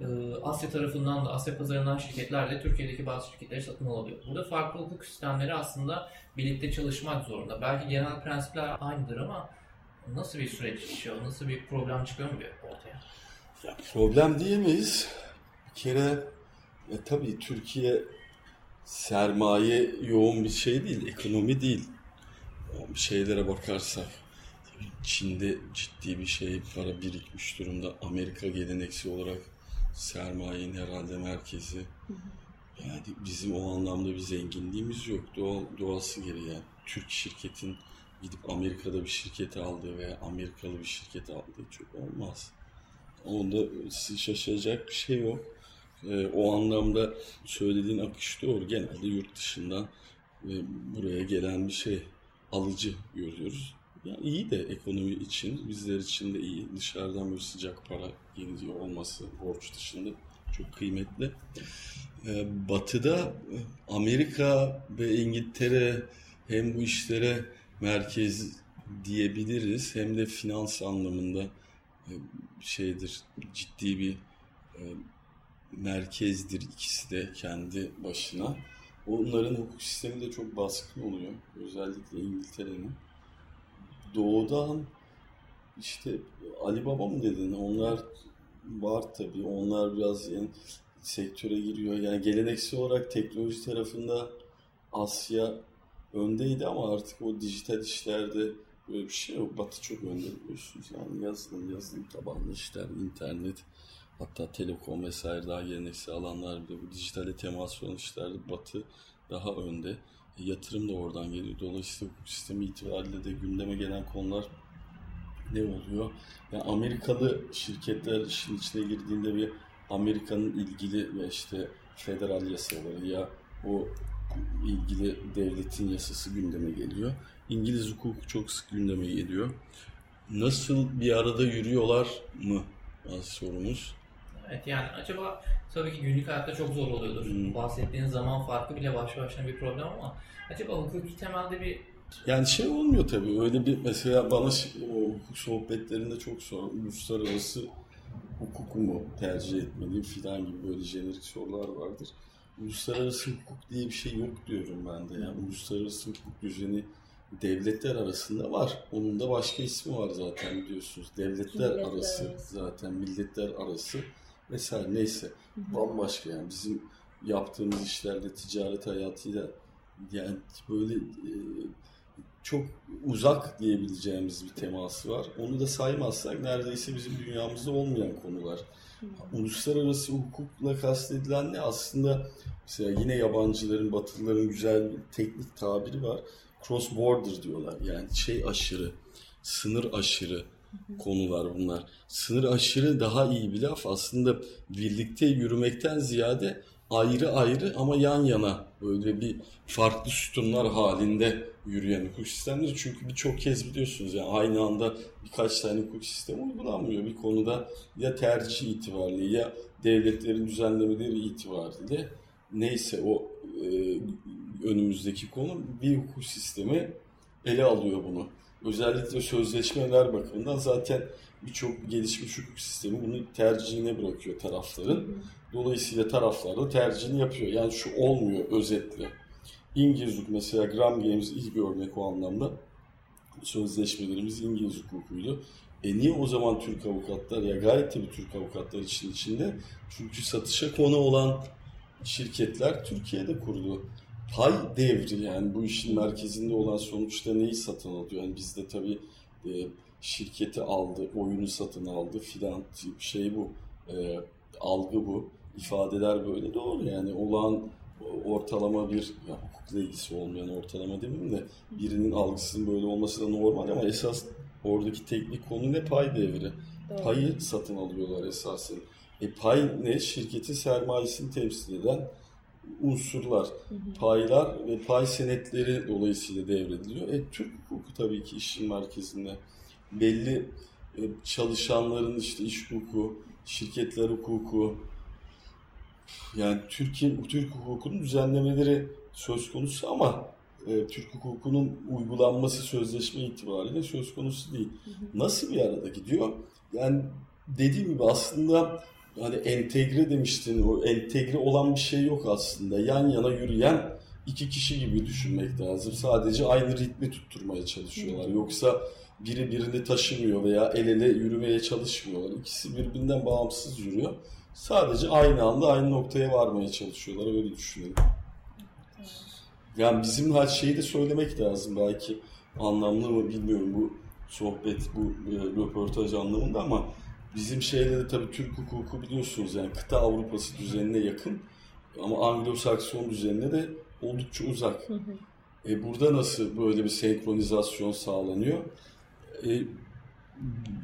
Ee, Asya tarafından da Asya pazarından şirketlerle Türkiye'deki bazı şirketleri satın alıyor. Burada farklı hukuk sistemleri aslında birlikte çalışmak zorunda. Belki genel prensipler aynıdır ama nasıl bir süreç işliyor, nasıl bir problem çıkıyor mu bir ortaya? Ya problem diyemeyiz. Bir kere e, tabii Türkiye sermaye yoğun bir şey değil, ekonomi değil. O şeylere bakarsak Çin'de ciddi bir şey para birikmiş durumda. Amerika geleneksel olarak sermayenin herhalde merkezi. Yani bizim o anlamda bir zenginliğimiz yok. Doğal, doğası gereği yani Türk şirketin gidip Amerika'da bir şirket aldığı veya Amerikalı bir şirket aldığı çok olmaz. Onda şaşacak bir şey yok. Ee, o anlamda söylediğin akış doğru. Genelde yurt dışından e, buraya gelen bir şey alıcı görüyoruz. Yani iyi de ekonomi için, bizler için de iyi. Dışarıdan bir sıcak para geliyor olması borç dışında çok kıymetli. Ee, batı'da Amerika ve İngiltere hem bu işlere merkez diyebiliriz hem de finans anlamında e, şeydir ciddi bir e, merkezdir ikisi de kendi başına. Onların hukuk sistemi de çok baskın oluyor. Özellikle İngiltere'nin. Doğudan işte Ali Baba mı dedin? Onlar var tabii. Onlar biraz yani sektöre giriyor. Yani geleneksel olarak teknoloji tarafında Asya öndeydi ama artık o dijital işlerde böyle bir şey yok. Batı çok önde biliyorsunuz. Yani yazılım, yazılım tabanlı işler, internet, hatta telekom vesaire daha geleneksel alanlar bile bu dijitale temas olan işlerde Batı daha önde. E, yatırım da oradan geliyor. Dolayısıyla hukuk sistemi itibariyle de gündeme gelen konular ne oluyor? Yani Amerikalı şirketler işin içine girdiğinde bir Amerika'nın ilgili ve işte federal yasaları ya o ilgili devletin yasası gündeme geliyor. İngiliz hukuku çok sık gündeme geliyor. Nasıl bir arada yürüyorlar mı? Az sorumuz. Evet yani acaba tabii ki günlük hayatta çok zor oluyordur. Hmm. Bahsettiğiniz zaman farkı bile başlı başına bir problem ama acaba hukuki temelde bir yani şey olmuyor tabii öyle bir mesela bana o hukuk sohbetlerinde çok sor uluslararası hukuk mu tercih etmeliyim filan gibi böyle jenerik sorular vardır. Uluslararası hukuk diye bir şey yok diyorum ben de. Yani uluslararası hukuk düzeni devletler arasında var. Onun da başka ismi var zaten biliyorsunuz. Devletler milletler arası zaten milletler arası vesaire neyse. Bambaşka yani bizim yaptığımız işlerde ticaret hayatıyla yani böyle e, çok uzak diyebileceğimiz bir teması var. Onu da saymazsak neredeyse bizim dünyamızda olmayan konular. Uluslararası hukukla kastedilen ne? Aslında mesela yine yabancıların, batılıların güzel bir teknik tabiri var. Cross border diyorlar. Yani şey aşırı, sınır aşırı konular bunlar. Sınır aşırı daha iyi bir laf. Aslında birlikte yürümekten ziyade ayrı ayrı ama yan yana böyle bir farklı sütunlar halinde yürüyen hukuk sistemleri. Çünkü birçok kez biliyorsunuz yani aynı anda birkaç tane hukuk sistemi uygulanmıyor bir konuda ya tercih itibariyle ya devletlerin düzenlemeleri itibariyle neyse o e, önümüzdeki konu bir hukuk sistemi ele alıyor bunu. Özellikle sözleşmeler bakımından zaten birçok gelişmiş hukuk sistemi bunu tercihine bırakıyor tarafların. Dolayısıyla taraflar da tercihini yapıyor. Yani şu olmuyor özetle. İngiliz hukuk mesela Gram Games iyi bir örnek o anlamda. Sözleşmelerimiz İngiliz hukukuydu. E niye o zaman Türk avukatlar ya gayet tabii Türk avukatlar için içinde çünkü satışa konu olan şirketler Türkiye'de kurdu. Pay devri yani bu işin merkezinde olan sonuçta neyi satın alıyor? Yani bizde tabii e, şirketi aldı, oyunu satın aldı filan şey bu. E, algı bu. ifadeler böyle doğru yani olan ortalama bir ya hukukla ilgisi olmayan ortalama demeyeyim de birinin algısının böyle olması da normal ama esas oradaki teknik konu ne pay devri. Doğru. Payı satın alıyorlar esasen. E pay ne? Şirketin sermayesini temsil eden unsurlar, hı hı. paylar ve pay senetleri dolayısıyla devrediliyor. E Türk hukuku tabii ki işin merkezinde. Belli e, çalışanların işte iş hukuku, şirketler hukuku, yani Türkiye Türk hukukunun düzenlemeleri söz konusu ama e, Türk hukukunun uygulanması sözleşme itibariyle söz konusu değil. Nasıl bir arada gidiyor? Yani dediğim gibi aslında hani entegre demiştin o entegre olan bir şey yok aslında. Yan yana yürüyen iki kişi gibi düşünmek lazım. Sadece aynı ritmi tutturmaya çalışıyorlar. Yoksa biri birini taşımıyor veya el ele yürümeye çalışmıyorlar. İkisi birbirinden bağımsız yürüyor. Sadece aynı anda aynı noktaya varmaya çalışıyorlar. Öyle düşünelim. Yani bizim her şeyi de söylemek lazım. Belki anlamlı mı bilmiyorum bu sohbet, bu e, röportaj anlamında ama bizim şeyde de tabii Türk hukuku biliyorsunuz yani kıta Avrupası düzenine yakın ama Anglo-Sakson düzenine de oldukça uzak. E burada nasıl böyle bir senkronizasyon sağlanıyor? E,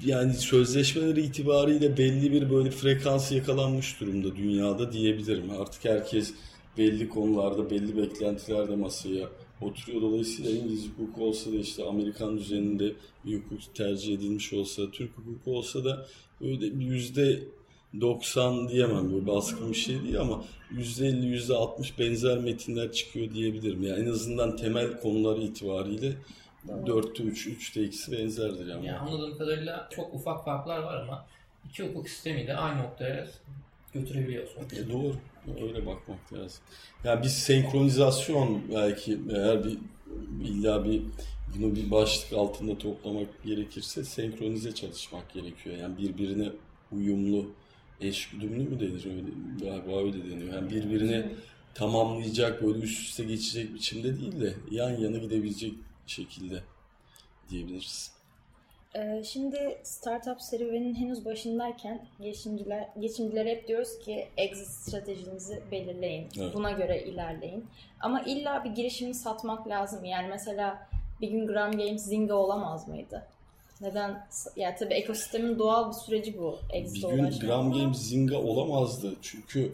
yani sözleşmeleri itibariyle belli bir böyle frekans yakalanmış durumda dünyada diyebilirim. Artık herkes belli konularda, belli beklentilerde masaya oturuyor. Dolayısıyla İngiliz hukuku olsa da işte Amerikan düzeninde bir hukuk tercih edilmiş olsa, Türk hukuku olsa da böyle yüzde 90 diyemem böyle baskın bir şey değil ama %50 %60 benzer metinler çıkıyor diyebilirim. Yani en azından temel konular itibariyle 4'te 3, 3'te 2'si benzerdir yani. Yani anladığım kadarıyla çok ufak farklar var ama iki hukuk sistemi de aynı noktaya götürebiliyorsun. E doğru. Öyle bakmak lazım. Yani bir senkronizasyon belki eğer bir illa bir bunu bir başlık altında toplamak gerekirse senkronize çalışmak gerekiyor. Yani birbirine uyumlu, eş güdümlü mü denir öyle galiba öyle deniyor. Yani birbirine tamamlayacak böyle üst üste geçecek biçimde değil de yan yana gidebilecek şekilde diyebiliriz. Ee, şimdi startup serüvenin henüz başındayken girişimciler, girişimcilere hep diyoruz ki exit stratejinizi belirleyin. Evet. Buna göre ilerleyin. Ama illa bir girişimi satmak lazım. Yani mesela bir gün Gram Games Zynga olamaz mıydı? Neden? Yani tabii ekosistemin doğal bir süreci bu. Bir Exit'e gün Gram ama- Games Zynga olamazdı çünkü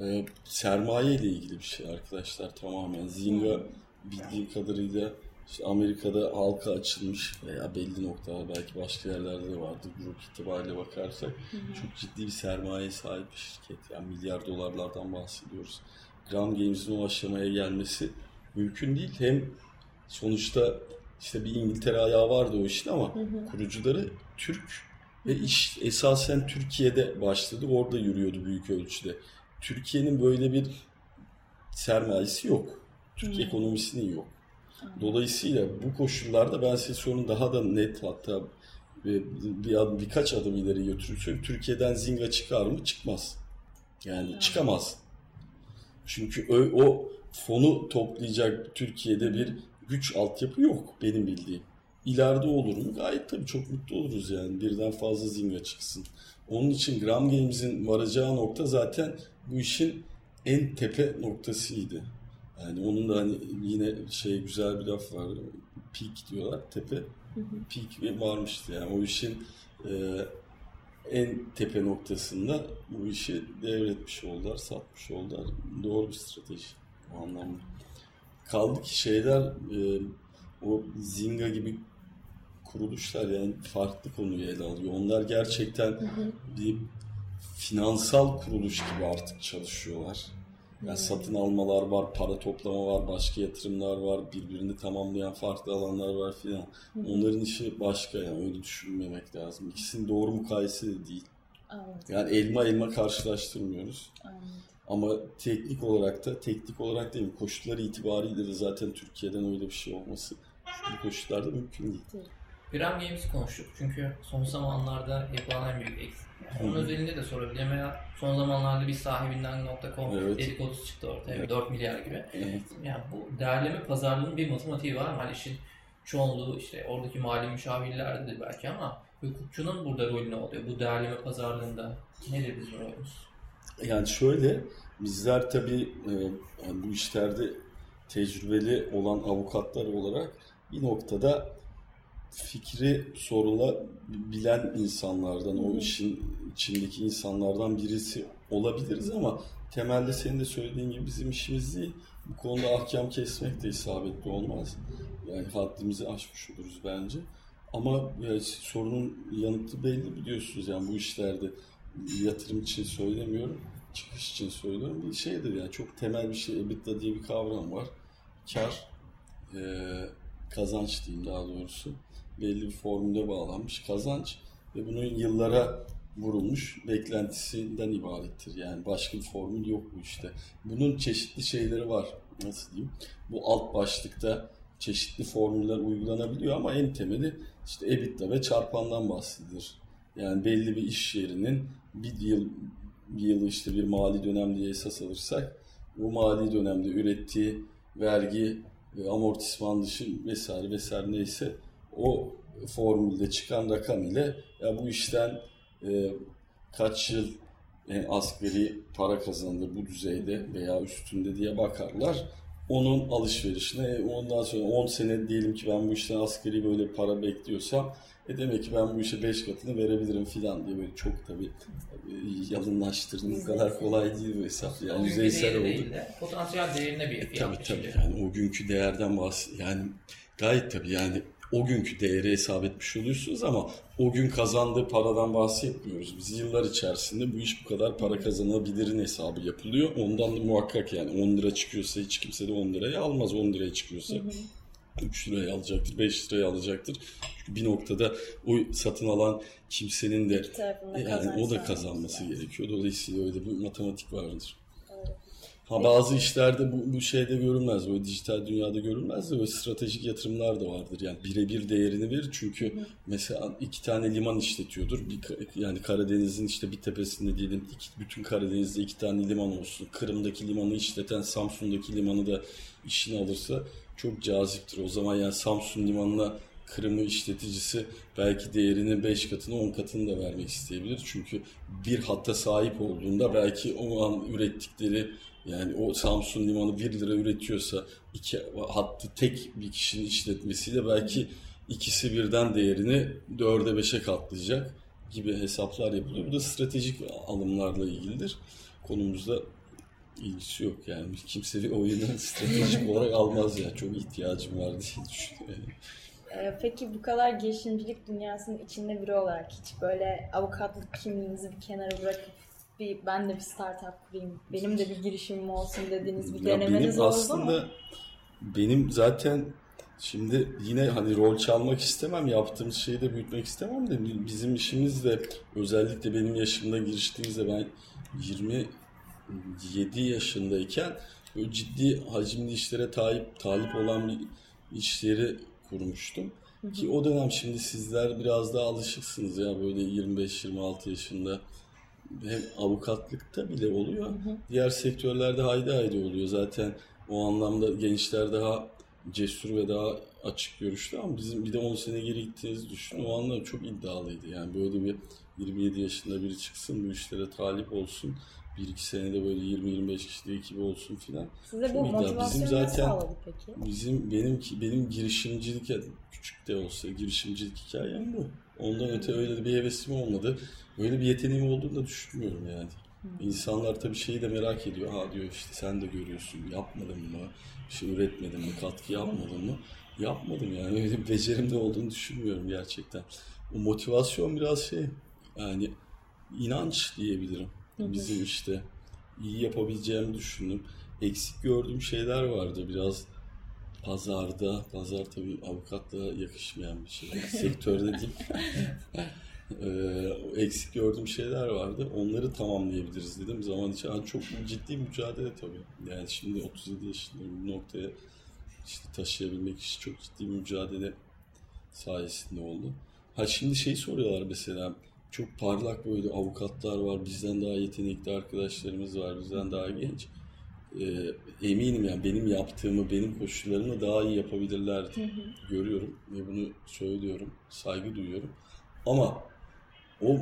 e, sermaye ile ilgili bir şey arkadaşlar tamamen. Zynga bildiğim kadarıyla işte Amerika'da halka açılmış veya belli noktalar belki başka yerlerde de vardı grup itibariyle bakarsak çok ciddi bir sermaye sahip bir şirket. Yani milyar dolarlardan bahsediyoruz. Gram Games'in o aşamaya gelmesi mümkün değil. Hem sonuçta işte bir İngiltere ayağı vardı o işin ama kurucuları Türk ve iş esasen Türkiye'de başladı. Orada yürüyordu büyük ölçüde. Türkiye'nin böyle bir sermayesi yok. Türk ekonomisinin yok. Dolayısıyla bu koşullarda ben size sorunun daha da net hatta bir, adım, birkaç adım ileri götürürsün. Türkiye'den Zynga çıkar mı? Çıkmaz. Yani çıkamaz. Çünkü o, o fonu toplayacak Türkiye'de bir güç altyapı yok benim bildiğim. İleride olur mu? Gayet tabii çok mutlu oluruz yani. Birden fazla Zynga çıksın. Onun için Gram Games'in varacağı nokta zaten bu işin en tepe noktasıydı. Yani onun da hani yine şey güzel bir laf var. Peak diyorlar. Tepe. Peak varmıştı yani. O işin e, en tepe noktasında bu işi devretmiş oldular, satmış oldular. Doğru bir strateji o anlamda. Kaldı ki şeyler e, o Zynga gibi kuruluşlar yani farklı konuyu ele alıyor. Onlar gerçekten bir finansal kuruluş gibi artık çalışıyorlar. Yani satın almalar var, para toplama var, başka yatırımlar var, birbirini tamamlayan farklı alanlar var filan. Onların işi başka yani öyle düşünmemek lazım. İkisinin doğru mukayese de değil. Anladım, Yani elma elma karşılaştırmıyoruz. anladım. Ama teknik olarak da, teknik olarak değil mi? Koşulları itibariyle de zaten Türkiye'den öyle bir şey olması bu koşullarda mümkün değil. Gram Games'i konuştuk çünkü son zamanlarda yapılan en büyük eksik. Hı. özelinde de sorabilirim veya son zamanlarda bir sahibinden .com Evet. dedikodusu çıktı ortaya. 4 milyar gibi. Evet. Yani bu değerleme pazarlığının bir matematiği var? Hani işin çoğunluğu işte oradaki mali müşavirlerdedir belki ama hukukçunun burada rolü ne oluyor? Bu değerleme pazarlığında nedir bizim rolümüz? Yani şöyle, bizler tabii e, yani bu işlerde tecrübeli olan avukatlar olarak bir noktada fikri sorulabilen insanlardan, o işin içindeki insanlardan birisi olabiliriz ama temelde senin de söylediğin gibi bizim işimiz değil. Bu konuda ahkam kesmek de isabetli olmaz. Yani haddimizi aşmış oluruz bence. Ama yani sorunun yanıtı belli biliyorsunuz yani bu işlerde yatırım için söylemiyorum, çıkış için söylüyorum. Bir şeydir yani çok temel bir şey. EBITDA diye bir kavram var. Kar, e, kazanç diyeyim daha doğrusu. Belli bir formüle bağlanmış kazanç ve bunun yıllara vurulmuş beklentisinden ibarettir. Yani başka bir formül yok bu işte. Bunun çeşitli şeyleri var. Nasıl diyeyim? Bu alt başlıkta çeşitli formüller uygulanabiliyor ama en temeli işte EBITDA ve çarpandan bahsedilir. Yani belli bir iş yerinin bir yıl bir yılı işte bir mali dönem diye esas alırsak bu mali dönemde ürettiği vergi ve amortisman dışı vesaire vesaire neyse o formülde çıkan rakam ile ya bu işten e, kaç yıl en asgari para kazanır bu düzeyde veya üstünde diye bakarlar. Onun alışverişine e, ondan sonra 10 sene diyelim ki ben bu işten asgari böyle para bekliyorsam e demek ki ben bu işe 5 katını verebilirim filan diye böyle çok tabii e, yalınlaştırdım. Bu kadar kolay değil bu hesap. Yani yüzeysel oldu. değil de potansiyel değerine bir fiyat Tabii tabii biçili. yani o günkü değerden bahs yani gayet tabii yani o günkü değeri hesap etmiş oluyorsunuz ama o gün kazandığı paradan bahsetmiyoruz. Biz yıllar içerisinde bu iş bu kadar para kazanabilirin hesabı yapılıyor. Ondan da muhakkak yani 10 lira çıkıyorsa hiç kimse de 10 liraya almaz 10 liraya çıkıyorsa. 3 liraya alacaktır, 5 liraya alacaktır. Çünkü bir noktada o satın alan kimsenin de tarafında yani o da kazanması gerekiyor. Dolayısıyla öyle bir matematik vardır. Ha bazı işlerde bu, bu şeyde görülmez. Böyle dijital dünyada görülmez de böyle stratejik yatırımlar da vardır. Yani birebir değerini verir. Çünkü mesela iki tane liman işletiyordur. Bir, yani Karadeniz'in işte bir tepesinde diyelim iki, bütün Karadeniz'de iki tane liman olsun. Kırım'daki limanı işleten Samsun'daki limanı da işine alırsa çok caziptir. O zaman yani Samsun limanına Kırım'ı işleticisi belki değerini 5 katını 10 katını da vermek isteyebilir. Çünkü bir hatta sahip olduğunda belki o an ürettikleri yani o Samsun limanı 1 lira üretiyorsa iki hattı tek bir kişinin işletmesiyle belki ikisi birden değerini 4'e 5'e katlayacak gibi hesaplar yapılıyor. Bu da stratejik alımlarla ilgilidir. Konumuzda ilgisi yok yani. Kimse bir oyunu stratejik olarak almaz ya. Çok ihtiyacım var diye düşünüyorum. Ee, Peki bu kadar girişimcilik dünyasının içinde biri olarak hiç böyle avukatlık kimliğinizi bir kenara bırakıp bir ben de bir startup kurayım, benim de bir girişimim olsun dediğiniz bir Ya denemeniz benim oldu aslında mu? benim zaten şimdi yine hani rol çalmak istemem, yaptığımız şeyi de büyütmek istemem de bi- bizim işimiz de özellikle benim yaşımda giriştiğimizde ben 27 yaşındayken böyle ciddi hacimli işlere talip talip olan bir işleri kurmuştum. Ki o dönem şimdi sizler biraz daha alışıksınız ya böyle 25-26 yaşında hem avukatlıkta bile oluyor. Diğer sektörlerde haydi haydi oluyor. Zaten o anlamda gençler daha cesur ve daha açık görüşlü ama bizim bir de 10 sene geri gittiğinizi düşünün. O anlar çok iddialıydı. Yani böyle bir 27 yaşında biri çıksın bu işlere talip olsun. Bir iki senede böyle 20-25 kişide ekibi olsun filan. Size bu Çok iddia. Bizim motivasyonu nasıl zaten- sağladı peki? Bizim benim benim girişimcilik küçük de olsa girişimcilik hikayem bu. Ondan öte öyle bir hevesim olmadı. Öyle bir yeteneğim olduğunu da düşünmüyorum yani. İnsanlar tabii şeyi de merak ediyor. Ha diyor işte sen de görüyorsun. Yapmadın mı? Bir şey üretmedin mi? Katkı yapmadın mı? Yapmadım yani. Öyle bir becerim de olduğunu düşünmüyorum gerçekten. O motivasyon biraz şey yani inanç diyebilirim. Bizim işte iyi yapabileceğimi düşündüm. Eksik gördüğüm şeyler vardı biraz pazarda. Pazar tabii avukatlığa yakışmayan bir şey. Sektörde değil. Ee, eksik gördüğüm şeyler vardı. Onları tamamlayabiliriz dedim. Zaman için yani çok ciddi mücadele tabii. Yani şimdi 37 yaşındayım. Bu noktaya işte taşıyabilmek için çok ciddi bir mücadele sayesinde oldu. Ha şimdi şey soruyorlar mesela çok parlak böyle avukatlar var, bizden daha yetenekli arkadaşlarımız var, bizden daha genç. Ee, eminim yani benim yaptığımı, benim koşullarımı daha iyi yapabilirlerdi. Görüyorum ve bunu söylüyorum, saygı duyuyorum. Ama o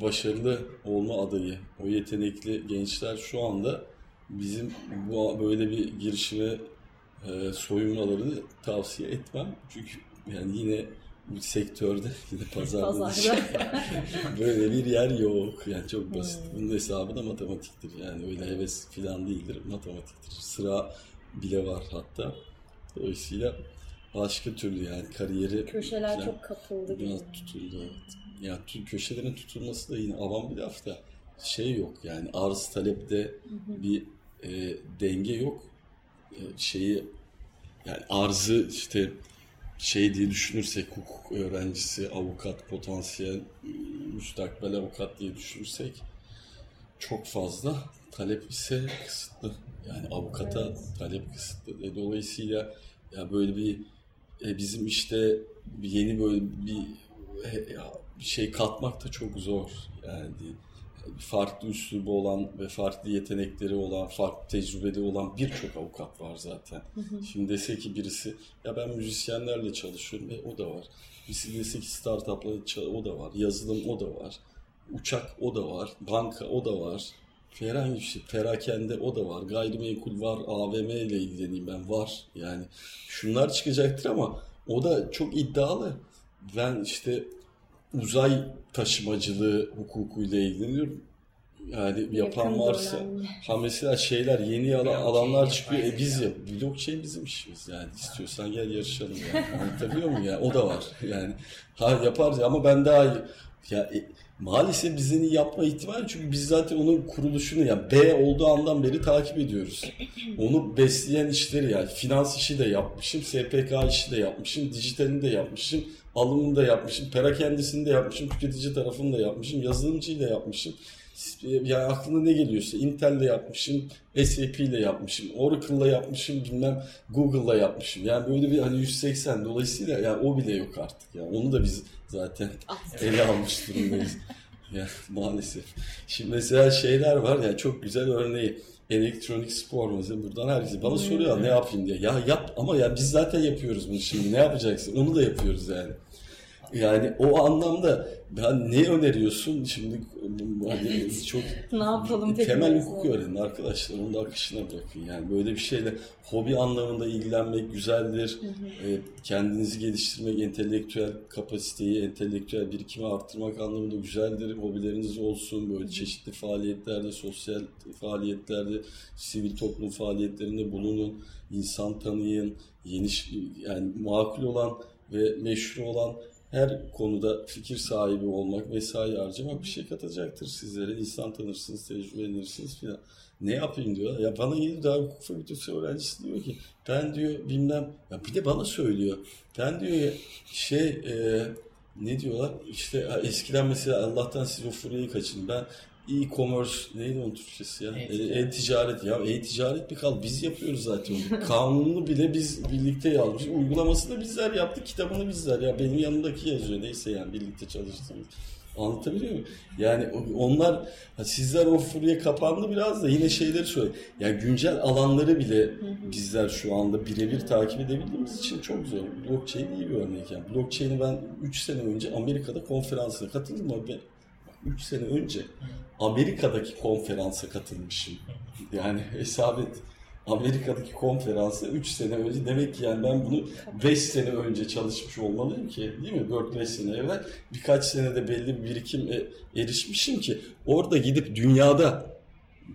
başarılı olma adayı, o yetenekli gençler şu anda bizim bu böyle bir girişime e, soyunmalarını tavsiye etmem. Çünkü yani yine bu sektörde yine pazarda, böyle bir yer yok. Yani çok basit. Bunun hesabı da matematiktir. Yani öyle heves falan değildir. Matematiktir. Sıra bile var hatta. Dolayısıyla başka türlü yani kariyeri Köşeler çok kapıldı biraz tutuldu. Evet. Ya köşelerin tutulması da yine avam bir laf da şey yok yani arz talepte bir e, denge yok. E, şeyi yani arzı işte şey diye düşünürsek hukuk öğrencisi, avukat, potansiyel müstakbel avukat diye düşünürsek çok fazla talep ise kısıtlı. Yani avukata Evet. talep kısıtlı. E, dolayısıyla ya böyle bir e, bizim işte yeni böyle bir, e, bir şey katmak da çok zor. Yani farklı üslubu olan ve farklı yetenekleri olan, farklı tecrübeli olan birçok avukat var zaten. Şimdi dese ki birisi ya ben müzisyenlerle çalışıyorum e, o da var. Birisi dese ki startupla çal- o da var. Yazılım o da var. Uçak o da var. Banka o da var. Herhangi bir şey. Perakende o da var. Gayrimenkul var. AVM ile ilgileneyim ben. Var. Yani şunlar çıkacaktır ama o da çok iddialı. Ben işte uzay taşımacılığı hukukuyla ilgileniyorum. Yani yapan Yakın varsa dönemde. ha mesela şeyler yeni ala- Blockchain alanlar çıkıyor. E biz ya. Blockchain bizim işimiz yani. istiyorsan gel yarışalım yani. Anlatabiliyor muyum ya? O da var. Yani ha yaparız ama ben daha iyi. Ya e, maalesef bizden yapma ihtimali çünkü biz zaten onun kuruluşunu yani B olduğu andan beri takip ediyoruz. Onu besleyen işleri yani finans işi de yapmışım, SPK işi de yapmışım, dijitalini de yapmışım, alımını da yapmışım, perakendisini de yapmışım, tüketici tarafını da yapmışım, yazılımcıyı da yapmışım. Yani aklına ne geliyorsa Intel'le yapmışım, SAP'le yapmışım, Oracle'la yapmışım, bilmem Google'la yapmışım. Yani böyle bir hani 180 dolayısıyla yani o bile yok artık. Yani onu da biz zaten ele almış durumdayız. ya maalesef. Şimdi mesela şeyler var ya çok güzel örneği. Elektronik spor mesela buradan herkes bana soruyor ne yapayım diye. Ya yap ama ya biz zaten yapıyoruz bunu şimdi ne yapacaksın? Onu da yapıyoruz yani. Yani o anlamda ben ne öneriyorsun? Şimdi hani çok Ne yapalım temel hukuk öğrenin arkadaşlar onu da akışına bırakın. Yani böyle bir şeyle hobi anlamında ilgilenmek güzeldir. Ee, kendinizi geliştirmek entelektüel kapasiteyi entelektüel birikimi arttırmak anlamında güzeldir. Hobileriniz olsun böyle çeşitli faaliyetlerde sosyal faaliyetlerde sivil toplum faaliyetlerinde bulunun insan tanıyın yeni yani makul olan ve meşru olan her konuda fikir sahibi olmak vesaire harcamak bir şey katacaktır sizlere. İnsan tanırsınız, tecrübelenirsiniz filan. Ne yapayım diyor. Ya bana yeni daha hukuk fakültesi öğrencisi diyor ki ben diyor bilmem ya bir de bana söylüyor. Ben diyor ya şey e, ne diyorlar işte eskiden mesela Allah'tan siz o furyayı kaçın. Ben e-commerce neydi onun Türkçesi ya? E-ticaret. E- ya. E-ticaret bir kal. Biz yapıyoruz zaten. Kanununu bile biz birlikte yazmışız. Uygulamasını bizler yaptık. Kitabını bizler. Ya benim yanımdaki yazıyor. Neyse yani birlikte çalıştığımız. Anlatabiliyor muyum? Yani onlar sizler o furya kapandı biraz da yine şeyleri söyle. Yani güncel alanları bile bizler şu anda birebir takip edebildiğimiz için çok zor. Blockchain iyi bir örnek yani. Blockchain'i ben 3 sene önce Amerika'da konferansına katıldım ama ben 3 sene önce Amerika'daki konferansa katılmışım. Yani hesap et. Amerika'daki konferansa 3 sene önce demek ki yani ben bunu 5 sene önce çalışmış olmalıyım ki değil mi? 4-5 sene evvel birkaç senede belli bir birikim erişmişim ki orada gidip dünyada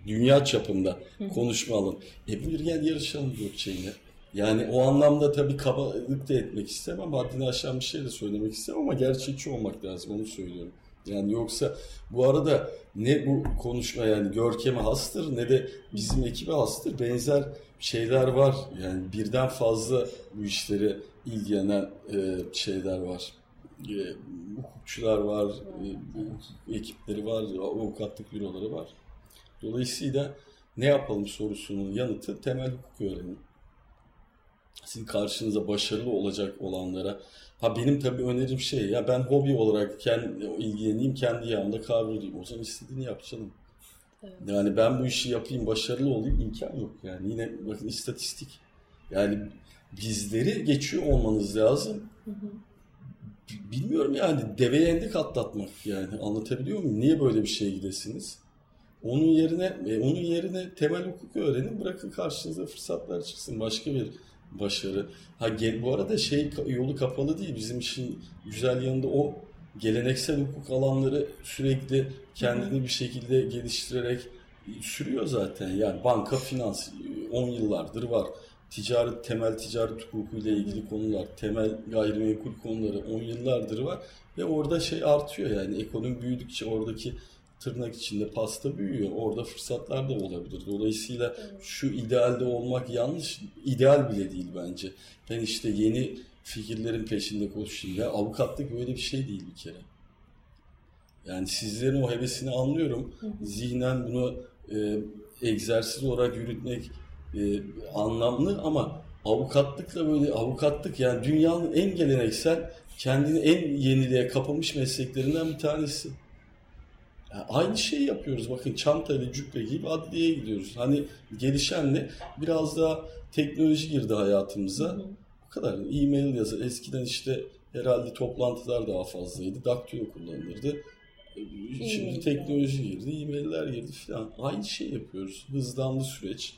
dünya çapında konuşma alın. E buyur gel yarışalım blockchain'le. Yani o anlamda tabii kabalık da etmek istemem. Haddini aşan bir şey de söylemek istemem ama gerçekçi olmak lazım onu söylüyorum. Yani yoksa bu arada ne bu konuşma yani Görkem'e hastır ne de bizim ekibe hastır. Benzer şeyler var. Yani birden fazla bu işlere ilgilenen e, şeyler var. E, hukukçular var, e, ekipleri var, avukatlık büroları var. Dolayısıyla ne yapalım sorusunun yanıtı temel hukuk öğrenin. Sizin karşınıza başarılı olacak olanlara. Ha benim tabii önerim şey ya ben hobi olarak kendi ilgileneyim kendi yağımda kavrulayım. O zaman istediğini yap canım. Evet. Yani ben bu işi yapayım başarılı olayım imkan yok yani. Yine bakın istatistik. Yani bizleri geçiyor olmanız lazım. Bilmiyorum yani deveye endek atlatmak yani anlatabiliyor muyum? Niye böyle bir şeye gidesiniz? Onun yerine e, onun yerine temel hukuk öğrenin bırakın karşınıza fırsatlar çıksın başka bir başarı. Ha gel, bu arada şey yolu kapalı değil bizim işin güzel yanında o geleneksel hukuk alanları sürekli kendini bir şekilde geliştirerek sürüyor zaten. Yani banka, finans 10 yıllardır var. Ticaret, temel ticaret hukukuyla ilgili konular, temel gayrimenkul konuları 10 yıllardır var. Ve orada şey artıyor yani ekonomi büyüdükçe oradaki tırnak içinde pasta büyüyor. Orada fırsatlar da olabilir. Dolayısıyla şu idealde olmak yanlış. ideal bile değil bence. Ben işte yeni fikirlerin peşinde koşayım. Ya avukatlık böyle bir şey değil bir kere. Yani sizlerin o hevesini anlıyorum. Zihnen bunu e, egzersiz olarak yürütmek e, anlamlı ama avukatlıkla böyle avukatlık yani dünyanın en geleneksel kendini en yeniliğe kapılmış mesleklerinden bir tanesi. Yani aynı şeyi yapıyoruz. Bakın çantayla cübbe giyip adliyeye gidiyoruz. Hani gelişenle biraz daha teknoloji girdi hayatımıza. O kadar. E-mail yazar. Eskiden işte herhalde toplantılar daha fazlaydı. Daktilo kullanılırdı. Şimdi E-mail teknoloji girdi, e-mailler girdi falan. Aynı şey yapıyoruz. Hızlandı süreç.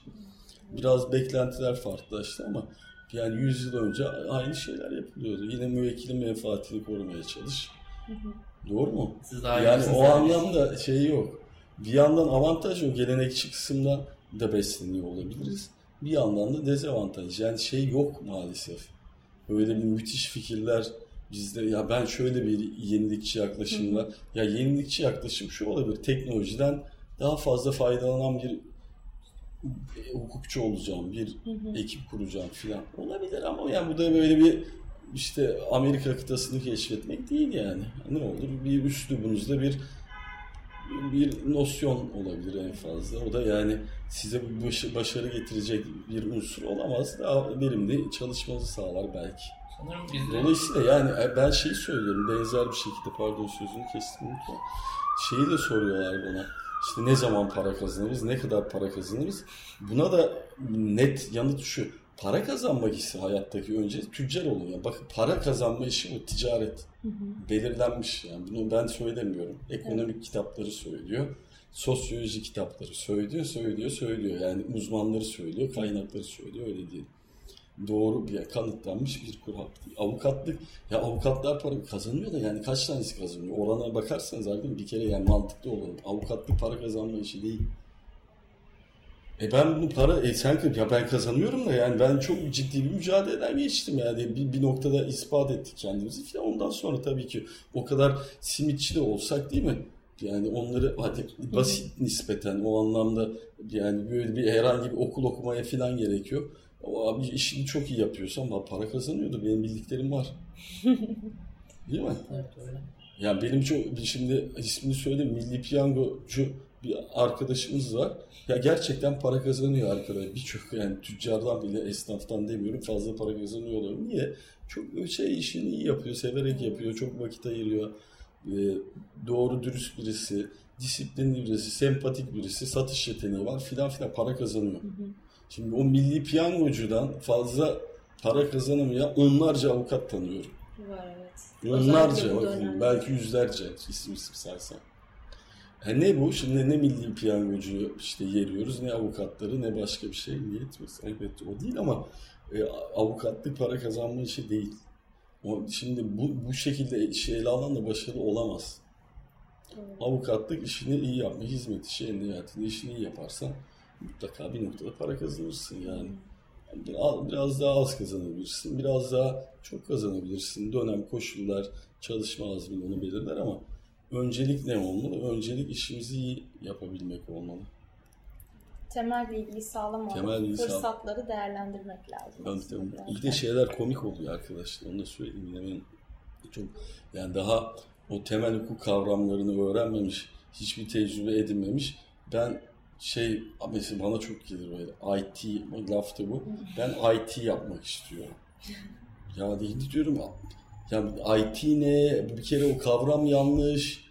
Biraz beklentiler farklılaştı ama yani 100 yıl önce aynı şeyler yapılıyordu. Yine müvekkilin menfaatini korumaya çalış. Doğru mu? Siz daha Yani o anlamda şey yok. Bir yandan avantaj o gelenekçi kısımdan da besleniyor olabiliriz. Bir yandan da dezavantaj. Yani şey yok maalesef. Böyle bir müthiş fikirler bizde ya ben şöyle bir yenilikçi yaklaşımla ya yenilikçi yaklaşım şu olabilir. Teknolojiden daha fazla faydalanan bir hukukçu olacağım, bir ekip kuracağım filan olabilir ama yani bu da böyle bir işte Amerika kıtasını keşfetmek değil yani. Ne olur bir üslubunuzda bir bir nosyon olabilir en fazla. O da yani size bir baş- başarı getirecek bir unsur olamaz. Daha verimli çalışmanızı sağlar belki. Sanırım bizde Dolayısıyla yani e, ben şeyi söylüyorum benzer bir şekilde pardon sözünü kestim lütfen. Şeyi de soruyorlar bana. İşte ne zaman para kazanırız, ne kadar para kazanırız? Buna da net yanıt şu. Para kazanmak ise hayattaki önce tüccar olun. Yani bakın para kazanma işi bu ticaret. Belirlenmiş yani. Bunu ben söylemiyorum. Ekonomik kitapları söylüyor. Sosyoloji kitapları söylüyor, söylüyor, söylüyor. Yani uzmanları söylüyor, kaynakları söylüyor. Öyle değil doğru bir kanıtlanmış bir kural. Avukatlık, ya avukatlar para kazanıyor da yani kaç tanesi kazanıyor? Orana bakarsanız zaten bir kere yani mantıklı olalım. Avukatlık para kazanma işi değil. E ben bu para, e sen ya ben kazanıyorum da yani ben çok ciddi bir mücadeleden geçtim yani bir, bir noktada ispat ettik kendimizi falan. Ondan sonra tabii ki o kadar simitçi de olsak değil mi? Yani onları hadi basit nispeten o anlamda yani böyle bir herhangi bir okul okumaya falan gerekiyor. O abi işini çok iyi yapıyorsan ama para kazanıyordu. Benim bildiklerim var. Değil mi? evet öyle. Yani benim çok şimdi ismini söyleyeyim Milli Piyangocu bir arkadaşımız var. Ya gerçekten para kazanıyor arkadaş. Birçok yani tüccardan bile esnaftan demiyorum fazla para kazanıyor olabilir. Niye? Çok şey işini iyi yapıyor, severek yapıyor, çok vakit ayırıyor. Ee, doğru dürüst birisi, disiplinli birisi, sempatik birisi, satış yeteneği var filan filan para kazanıyor. Şimdi o milli piyangocudan fazla para kazanamayan onlarca avukat tanıyorum. Var evet. Onlarca bakın belki yüzlerce isim isim saysam. Ha ne bu? Şimdi ne milli piyangocu işte yeriyoruz ne avukatları ne başka bir şey niyet mi? Elbette o değil ama e, avukatlık para kazanma işi değil. O, şimdi bu, bu şekilde işi ele alan da başarılı olamaz. Evet. Avukatlık işini iyi yapma, hizmet işi en nihayetinde işini iyi yaparsan mutlaka bir noktada para kazanırsın yani. Biraz, biraz daha az kazanabilirsin, biraz daha çok kazanabilirsin. Dönem, koşullar, çalışma azmi onu belirler ama öncelik ne olmalı? Öncelik işimizi iyi yapabilmek olmalı. Temel bilgiyi sağlam Temel bilgi fırsatları değerlendirmek lazım. Ben tabii- bir de şeyler komik oluyor arkadaşlar. Onu da söyleyeyim. Yine çok yani daha o temel hukuk kavramlarını öğrenmemiş, hiçbir tecrübe edinmemiş. Ben şey mesela bana çok gelir böyle IT laf da bu. Ben IT yapmak istiyorum. Ya değil diyorum ya IT ne? Bir kere o kavram yanlış.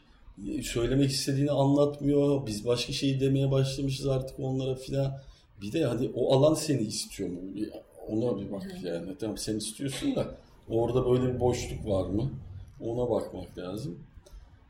Söylemek istediğini anlatmıyor. Biz başka şey demeye başlamışız artık onlara filan. Bir de hadi o alan seni istiyor mu? Ona bir bak yani. Tamam sen istiyorsun da orada böyle bir boşluk var mı? Ona bakmak lazım.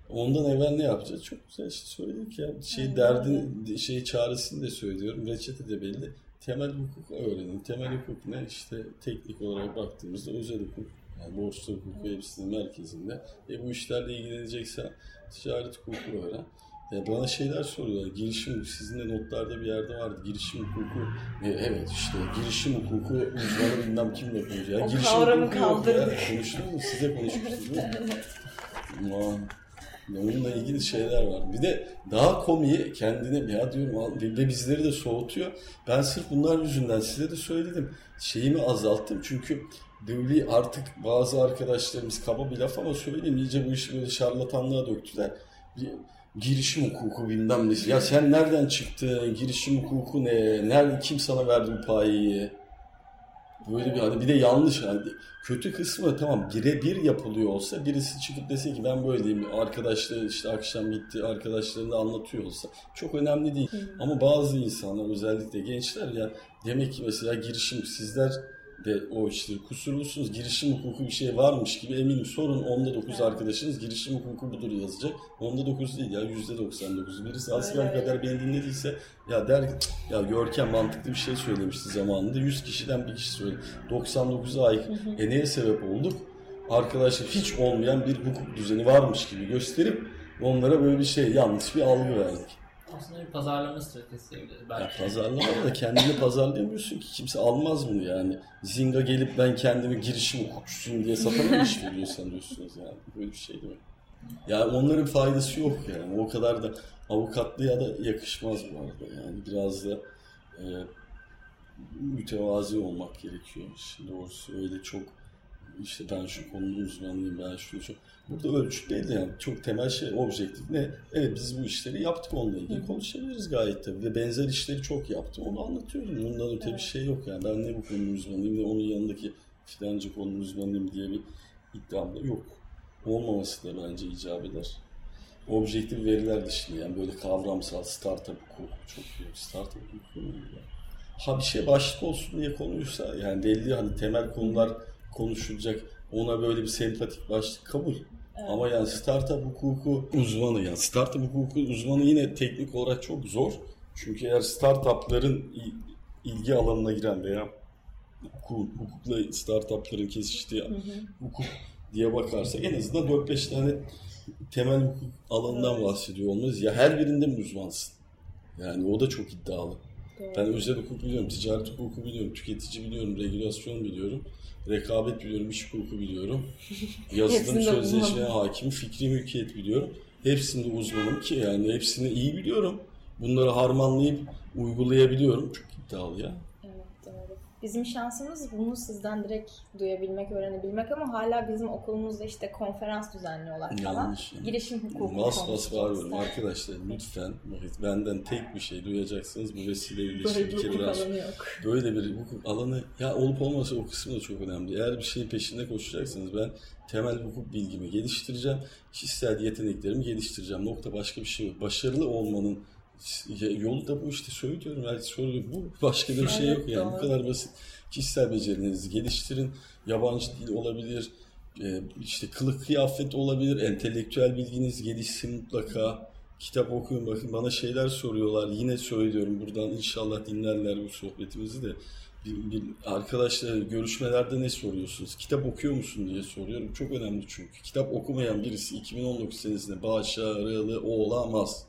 Ondan evvel ne yapacağız? Çok güzel işte söyledik ya. Şey derdin, şey çaresini de söylüyorum. Reçete de belli. Temel hukuk öğrenin. Temel hukuk ne? İşte teknik olarak baktığımızda özel hukuk. Yani borçlu hukuk hepsinin merkezinde. E bu işlerle ilgileneceksen ticaret hukuku öğren. Ya bana şeyler soruyorlar. Girişim sizin de notlarda bir yerde vardı. Girişim hukuku. E, evet işte girişim hukuku uzmanı bilmem kimle konuşuyor. Ya, O girişim kavramı hukuku kaldırdık. Ya. Konuştunuz mu? Size konuşmuştunuz değil mi? Onunla ilgili şeyler var. Bir de daha komiği kendine ya diyorum ve bizleri de soğutuyor. Ben sırf bunlar yüzünden size de söyledim. Şeyimi azalttım çünkü böyle artık bazı arkadaşlarımız kaba bir laf ama söyleyeyim iyice bu işi böyle şarlatanlığa döktüler. Bir girişim hukuku bilmem ne. Ya sen nereden çıktın? Girişim hukuku ne? Nerede kim sana verdi bu payeyi? Böyle bir hani bir de yanlış hani kötü kısmı tamam birebir yapılıyor olsa birisi çıkıp dese ki ben böyleyim arkadaşları işte akşam gitti arkadaşlarını anlatıyor olsa çok önemli değil. Ama bazı insanlar özellikle gençler ya demek ki mesela girişim sizler de o işleri kusurlusunuz. Girişim hukuku bir şey varmış gibi eminim sorun onda 9 Evet. arkadaşınız girişim hukuku budur yazacak. Onda 9 değil ya yüzde 99. Birisi Öyle, kadar beni dinlediyse ya der ya Görkem mantıklı bir şey söylemişti zamanında. 100 kişiden bir kişi söyledi. 99'a ait. E neye sebep olduk? Arkadaşlar hiç olmayan bir hukuk düzeni varmış gibi gösterip onlara böyle bir şey yanlış bir algı verdik. Aslında bir pazarlama stratejisi diyebiliriz Ya belki. pazarlama da kendini pazarlayamıyorsun ki kimse almaz bunu yani. Zinga gelip ben kendimi girişim hukukçusuyum diye satana iş veriyor sanıyorsunuz yani. Böyle bir şey değil mi? Yani onların faydası yok yani. O kadar da avukatlığa da yakışmaz bu arada. Yani biraz da e, mütevazi olmak gerekiyor. Şimdi doğrusu öyle çok işte ben şu konunun uzmanıyım ben şunu çok burada ölçüt değil de yani. Çok temel şey objektif ne? Evet biz bu işleri yaptık onunla ilgili. Konuşabiliriz gayet tabii. Ve benzer işleri çok yaptım onu anlatıyorum. Bundan öte bir şey yok yani. Ben ne bu konunun uzmanıyım ne onun yanındaki filanca konunun uzmanıyım diye bir iddiam da yok. Olmaması da bence icap eder. Objektif veriler dışında yani böyle kavramsal startup hukuku çok iyi. Startup hukuku mu ha bir şey başlık olsun diye konuysa yani belli hani temel konular konuşulacak ona böyle bir sempatik başlık kabul. Ama yani startup hukuku uzmanı yani startup hukuku uzmanı yine teknik olarak çok zor. Çünkü eğer startupların il- ilgi alanına giren veya hukuk, hukukla startupların kesiştiği hukuk diye bakarsak en azından 4-5 tane temel hukuk alanından bahsediyor olmalıyız. Ya her birinde mi uzmansın? Yani o da çok iddialı. Doğru. Ben özel hukuk biliyorum, ticaret hukuku biliyorum, tüketici biliyorum, regülasyon biliyorum, rekabet biliyorum, iş hukuku biliyorum. Yazılım sözleşmeye hakim, fikri mülkiyet biliyorum. Hepsinde uzmanım ki yani hepsini iyi biliyorum. Bunları harmanlayıp uygulayabiliyorum. Çok iddialı ya. Bizim şansımız bunu sizden direkt duyabilmek, öğrenebilmek ama hala bizim okulumuzda işte konferans düzenliyorlar falan. Yanlış. yani. Girişim hukuku Bas bas konuşacağız. bağırıyorum. Arkadaşlar lütfen bakın benden tek bir şey duyacaksınız. Bu vesileyle Böyle bir kere hukuk daha alanı yok. böyle bir hukuk alanı ya olup olmasa o kısmı da çok önemli. Eğer bir şeyin peşinde koşacaksınız ben temel hukuk bilgimi geliştireceğim. Kişisel yeteneklerimi geliştireceğim. Nokta başka bir şey yok. Başarılı olmanın yolu da bu işte söylüyorum. Yani söylüyorum. Bu başka da bir şey yok yani. Bu kadar basit. Kişisel becerilerinizi geliştirin. Yabancı dil olabilir. e, işte kılık kıyafet olabilir. Entelektüel bilginiz gelişsin mutlaka. Kitap okuyun bakın bana şeyler soruyorlar. Yine söylüyorum buradan inşallah dinlerler bu sohbetimizi de. Bir, bir arkadaşlar görüşmelerde ne soruyorsunuz? Kitap okuyor musun diye soruyorum. Çok önemli çünkü. Kitap okumayan birisi 2019 senesinde başarılı olamaz.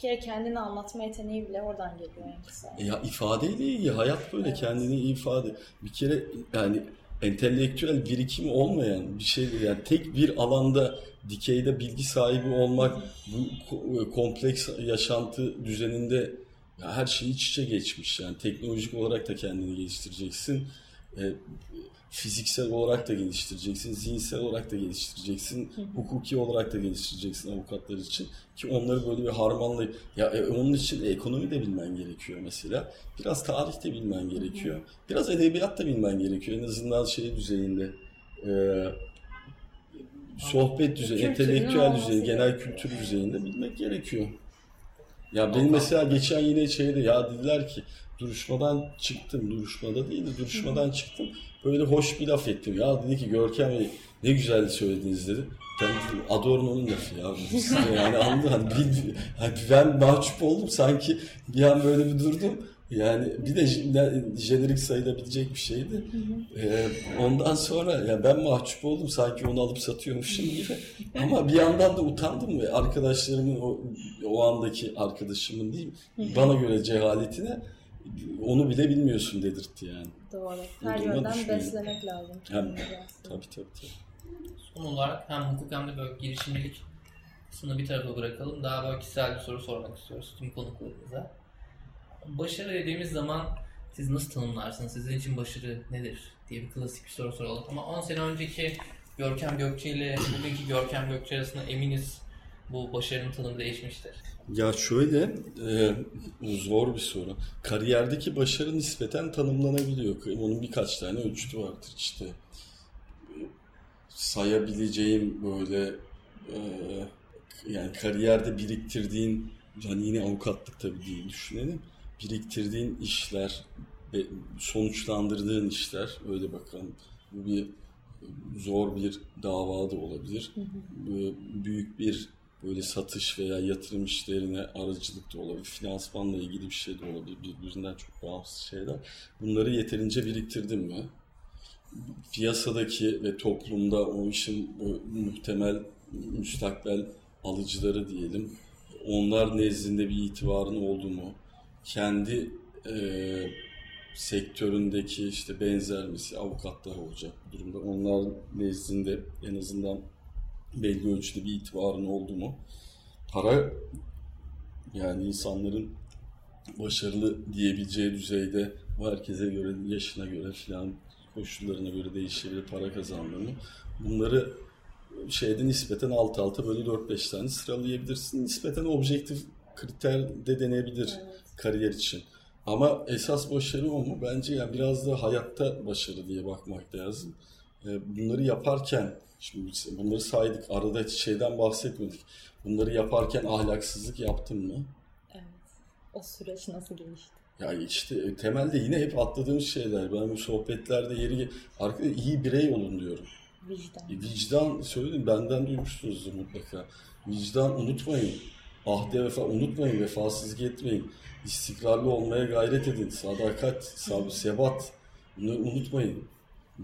Bir kere kendini anlatma yeteneği bile oradan geliyor kısa. E Ya ifadeyle ilgili hayat böyle Evet. kendini ifade. Bir kere yani entelektüel birikimi olmayan bir şey yani tek bir alanda dikeyde bilgi sahibi olmak bu ko- kompleks yaşantı düzeninde ya her şey iç içe geçmiş yani teknolojik olarak da kendini geliştireceksin. Fiziksel olarak da geliştireceksin, zihinsel olarak da geliştireceksin, hukuki olarak da geliştireceksin avukatlar için ki onları böyle bir harmanlayıp ya e, onun için ekonomi de bilmen gerekiyor mesela. Biraz tarih de bilmen gerekiyor. Biraz edebiyat da bilmen gerekiyor. En azından şey düzeyinde e, sohbet düzeyi, entelektüel düzeyi, genel kültür düzeyinde bilmek gerekiyor. Ya benim mesela geçen yine şeyde ya dediler ki duruşmadan çıktım. Duruşmada değil de duruşmadan çıktım. Böyle hoş bir laf ettim. Ya dedi ki Görkem Bey ne güzel söylediniz dedi. Ben dedim, Adorno'nun lafı ya. Yani anladın hani, bil- hani ben mahcup oldum sanki bir an böyle bir durdum. Yani bir de jenerik sayılabilecek bir şeydi. Ee, ondan sonra ya ben mahcup oldum sanki onu alıp satıyormuşum gibi. Ama bir yandan da utandım ve arkadaşlarımın o, o andaki arkadaşımın değil bana göre cehaletine onu bile bilmiyorsun dedirtti yani. Doğru. Her yönden düşünüyorum. beslemek lazım. Hem, tabii tabii tabii. Son olarak hem hukuk hem de böyle girişimcilik kısmını bir tarafa bırakalım. Daha böyle kişisel bir soru sormak istiyoruz tüm konuklarımıza. Başarı dediğimiz zaman siz nasıl tanımlarsınız? Sizin için başarı nedir diye bir klasik bir soru soralım. Ama 10 sene önceki Görkem Gökçe ile bugünkü Görkem Gökçe arasında eminiz bu başarının tanımı değişmiştir. Ya şöyle, e, zor bir soru. Kariyerdeki başarı nispeten tanımlanabiliyor. Onun birkaç tane ölçütü vardır işte. E, Sayabileceğim böyle e, yani kariyerde biriktirdiğin, hani yine avukatlık tabii değil düşünelim. Biriktirdiğin işler, sonuçlandırdığın işler öyle bakalım. Bu bir zor bir dava da olabilir. Hı hı. Büyük bir böyle satış veya yatırım işlerine aracılık da olabilir. Finansmanla ilgili bir şey de olabilir. Birbirinden çok bağımsız şeyler. Bunları yeterince biriktirdim mi? Piyasadaki ve toplumda o işin muhtemel müstakbel alıcıları diyelim. Onlar nezdinde bir itibarın oldu mu? Kendi e, sektöründeki işte benzer mesela avukatlar olacak bu durumda. Onlar nezdinde en azından belli ölçüde bir itibarın oldu mu? Para yani insanların başarılı diyebileceği düzeyde bu herkese göre, yaşına göre filan koşullarına göre değişebilir para kazandığını. Bunları şeyde nispeten alt alta böyle 4-5 tane sıralayabilirsin. Nispeten objektif kriter de denebilir evet. kariyer için. Ama esas başarı o mu? Bence yani biraz da hayatta başarı diye bakmak lazım. Ee, bunları yaparken, şimdi bunları saydık, arada şeyden bahsetmedik. Bunları yaparken ahlaksızlık yaptın mı? Evet. O süreç nasıl gelişti? Ya işte e, temelde yine hep atladığımız şeyler. Ben bu sohbetlerde yeri arkada iyi birey olun diyorum. Vicdan. E, vicdan söyledim benden duymuşsunuzdur mutlaka. Vicdan unutmayın. Ahde vefa unutmayın, vefasızlık etmeyin. İstikrarlı olmaya gayret edin. Sadakat, sabır, sebat. Bunları unutmayın.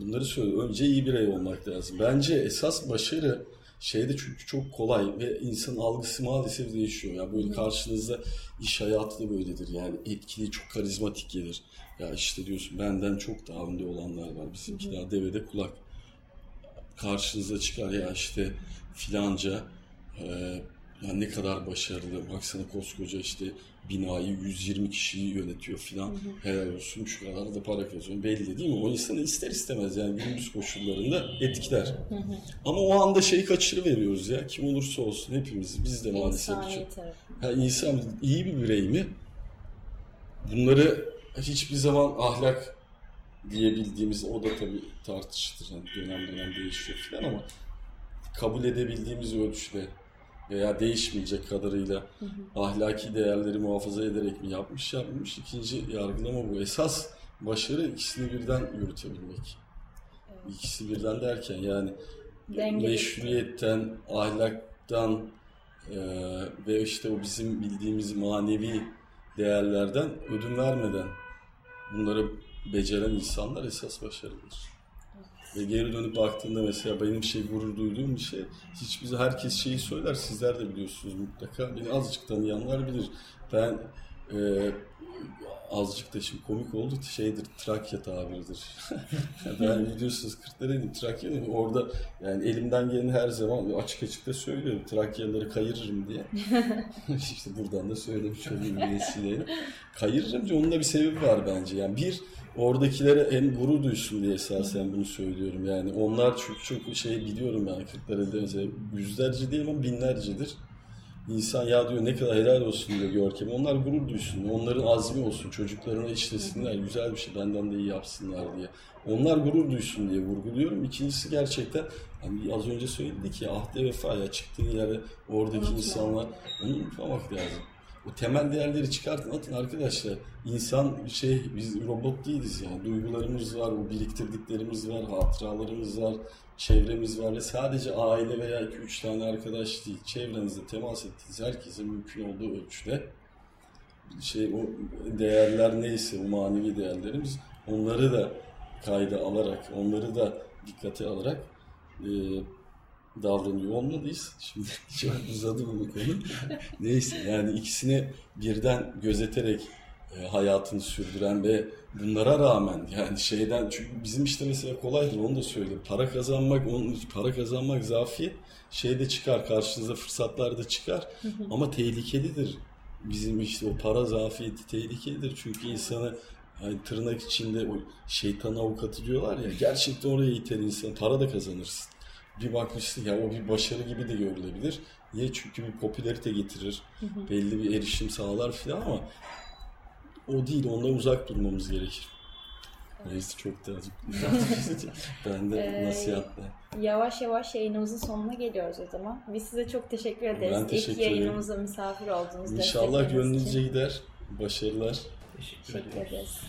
Bunları söyle. Önce iyi birey olmak lazım. Bence esas başarı şeyde çünkü çok kolay ve insan algısı maalesef değişiyor. Ya yani böyle karşınızda iş hayatı da böyledir. Yani etkili, çok karizmatik gelir. Ya işte diyorsun benden çok daha önde olanlar var. Bizimki daha devede kulak. Karşınıza çıkar ya işte filanca e, ya ne kadar başarılı. Baksana koskoca işte binayı 120 kişiyi yönetiyor filan. Helal olsun şu kadar da para kazanıyor. Belli değil mi? O insanı ister istemez yani günümüz koşullarında etkiler. Ama o anda şeyi kaçırıveriyoruz ya. Kim olursa olsun hepimiz. Biz de maalesef. Ha, insan iyi bir birey mi? Bunları hiçbir zaman ahlak diyebildiğimiz o da tabii tartışılır. Yani dönem dönem değişiyor filan ama kabul edebildiğimiz ölçüde veya değişmeyecek kadarıyla hı hı. ahlaki değerleri muhafaza ederek mi yapmış yapmış. İkinci yargılama bu. Esas başarı ikisini birden yürütebilmek. Evet. İkisi birden derken yani Dengeli. meşruiyetten, ahlaktan e, ve işte o bizim bildiğimiz manevi değerlerden ödün vermeden bunları beceren insanlar esas başarılıdır. Ve geri dönüp baktığında mesela benim şey gurur duyduğum bir şey. Hiçbir herkes şeyi söyler. Sizler de biliyorsunuz mutlaka. Beni azıcık tanıyanlar bilir. Ben e, azıcık da şimdi komik oldu şeydir Trakya tabiridir. ben biliyorsunuz Kırklareli'yim Trakya değil Orada yani elimden geleni her zaman açık açık da söylüyorum. Trakyalıları kayırırım diye. işte buradan da söylemiş olayım vesileyle. Kayırırım diye onun da bir sebebi var bence. Yani bir oradakilere hem gurur duysun diye esasen bunu söylüyorum. Yani onlar çünkü çok şey biliyorum yani Kırklareli'de yüzlerce değil ama binlercedir. İnsan ya diyor ne kadar helal olsun diyor Görkem. Onlar gurur duysun. Onların azmi olsun. Çocuklarına işlesinler. Güzel bir şey benden de iyi yapsınlar diye. Onlar gurur duysun diye vurguluyorum. İkincisi gerçekten hani az önce söyledik ya ahde vefa ya çıktığın yere oradaki insanlar onu unutmamak lazım. O temel değerleri çıkartın atın arkadaşlar. İnsan şey biz robot değiliz yani. Duygularımız var, o biriktirdiklerimiz var, hatıralarımız var, çevremiz var ve sadece aile veya 2-3 tane arkadaş değil. Çevrenizde temas ettiğiniz herkese mümkün olduğu ölçüde şey o değerler neyse o manevi değerlerimiz onları da kayda alarak, onları da dikkate alarak e, davranıyor olmalıyız. Şimdi çok uzadı bu konu. Neyse yani ikisini birden gözeterek e, hayatını sürdüren ve bunlara rağmen yani şeyden çünkü bizim işte mesela kolaydır onu da söyleyeyim. Para kazanmak, onun para kazanmak zafiyet şeyde çıkar karşınıza fırsatlar da çıkar ama tehlikelidir. Bizim işte o para zafiyeti tehlikelidir çünkü insanı yani tırnak içinde o şeytan avukatı diyorlar ya gerçekten oraya iter insan para da kazanırsın bir bakmışsın ya o bir başarı gibi de görülebilir. Niye? Çünkü bir popülerite getirir. Hı hı. Belli bir erişim sağlar filan ama o değil. Ondan uzak durmamız gerekir. Neyse çok da ben de ee, nasihatle. Yavaş yavaş yayınımızın sonuna geliyoruz o zaman. Biz size çok teşekkür ederiz. Ben teşekkür İlk yayınımıza misafir oldunuz. İnşallah gönlünüzce gider. Başarılar. Teşekkür, teşekkür ederiz. ederiz.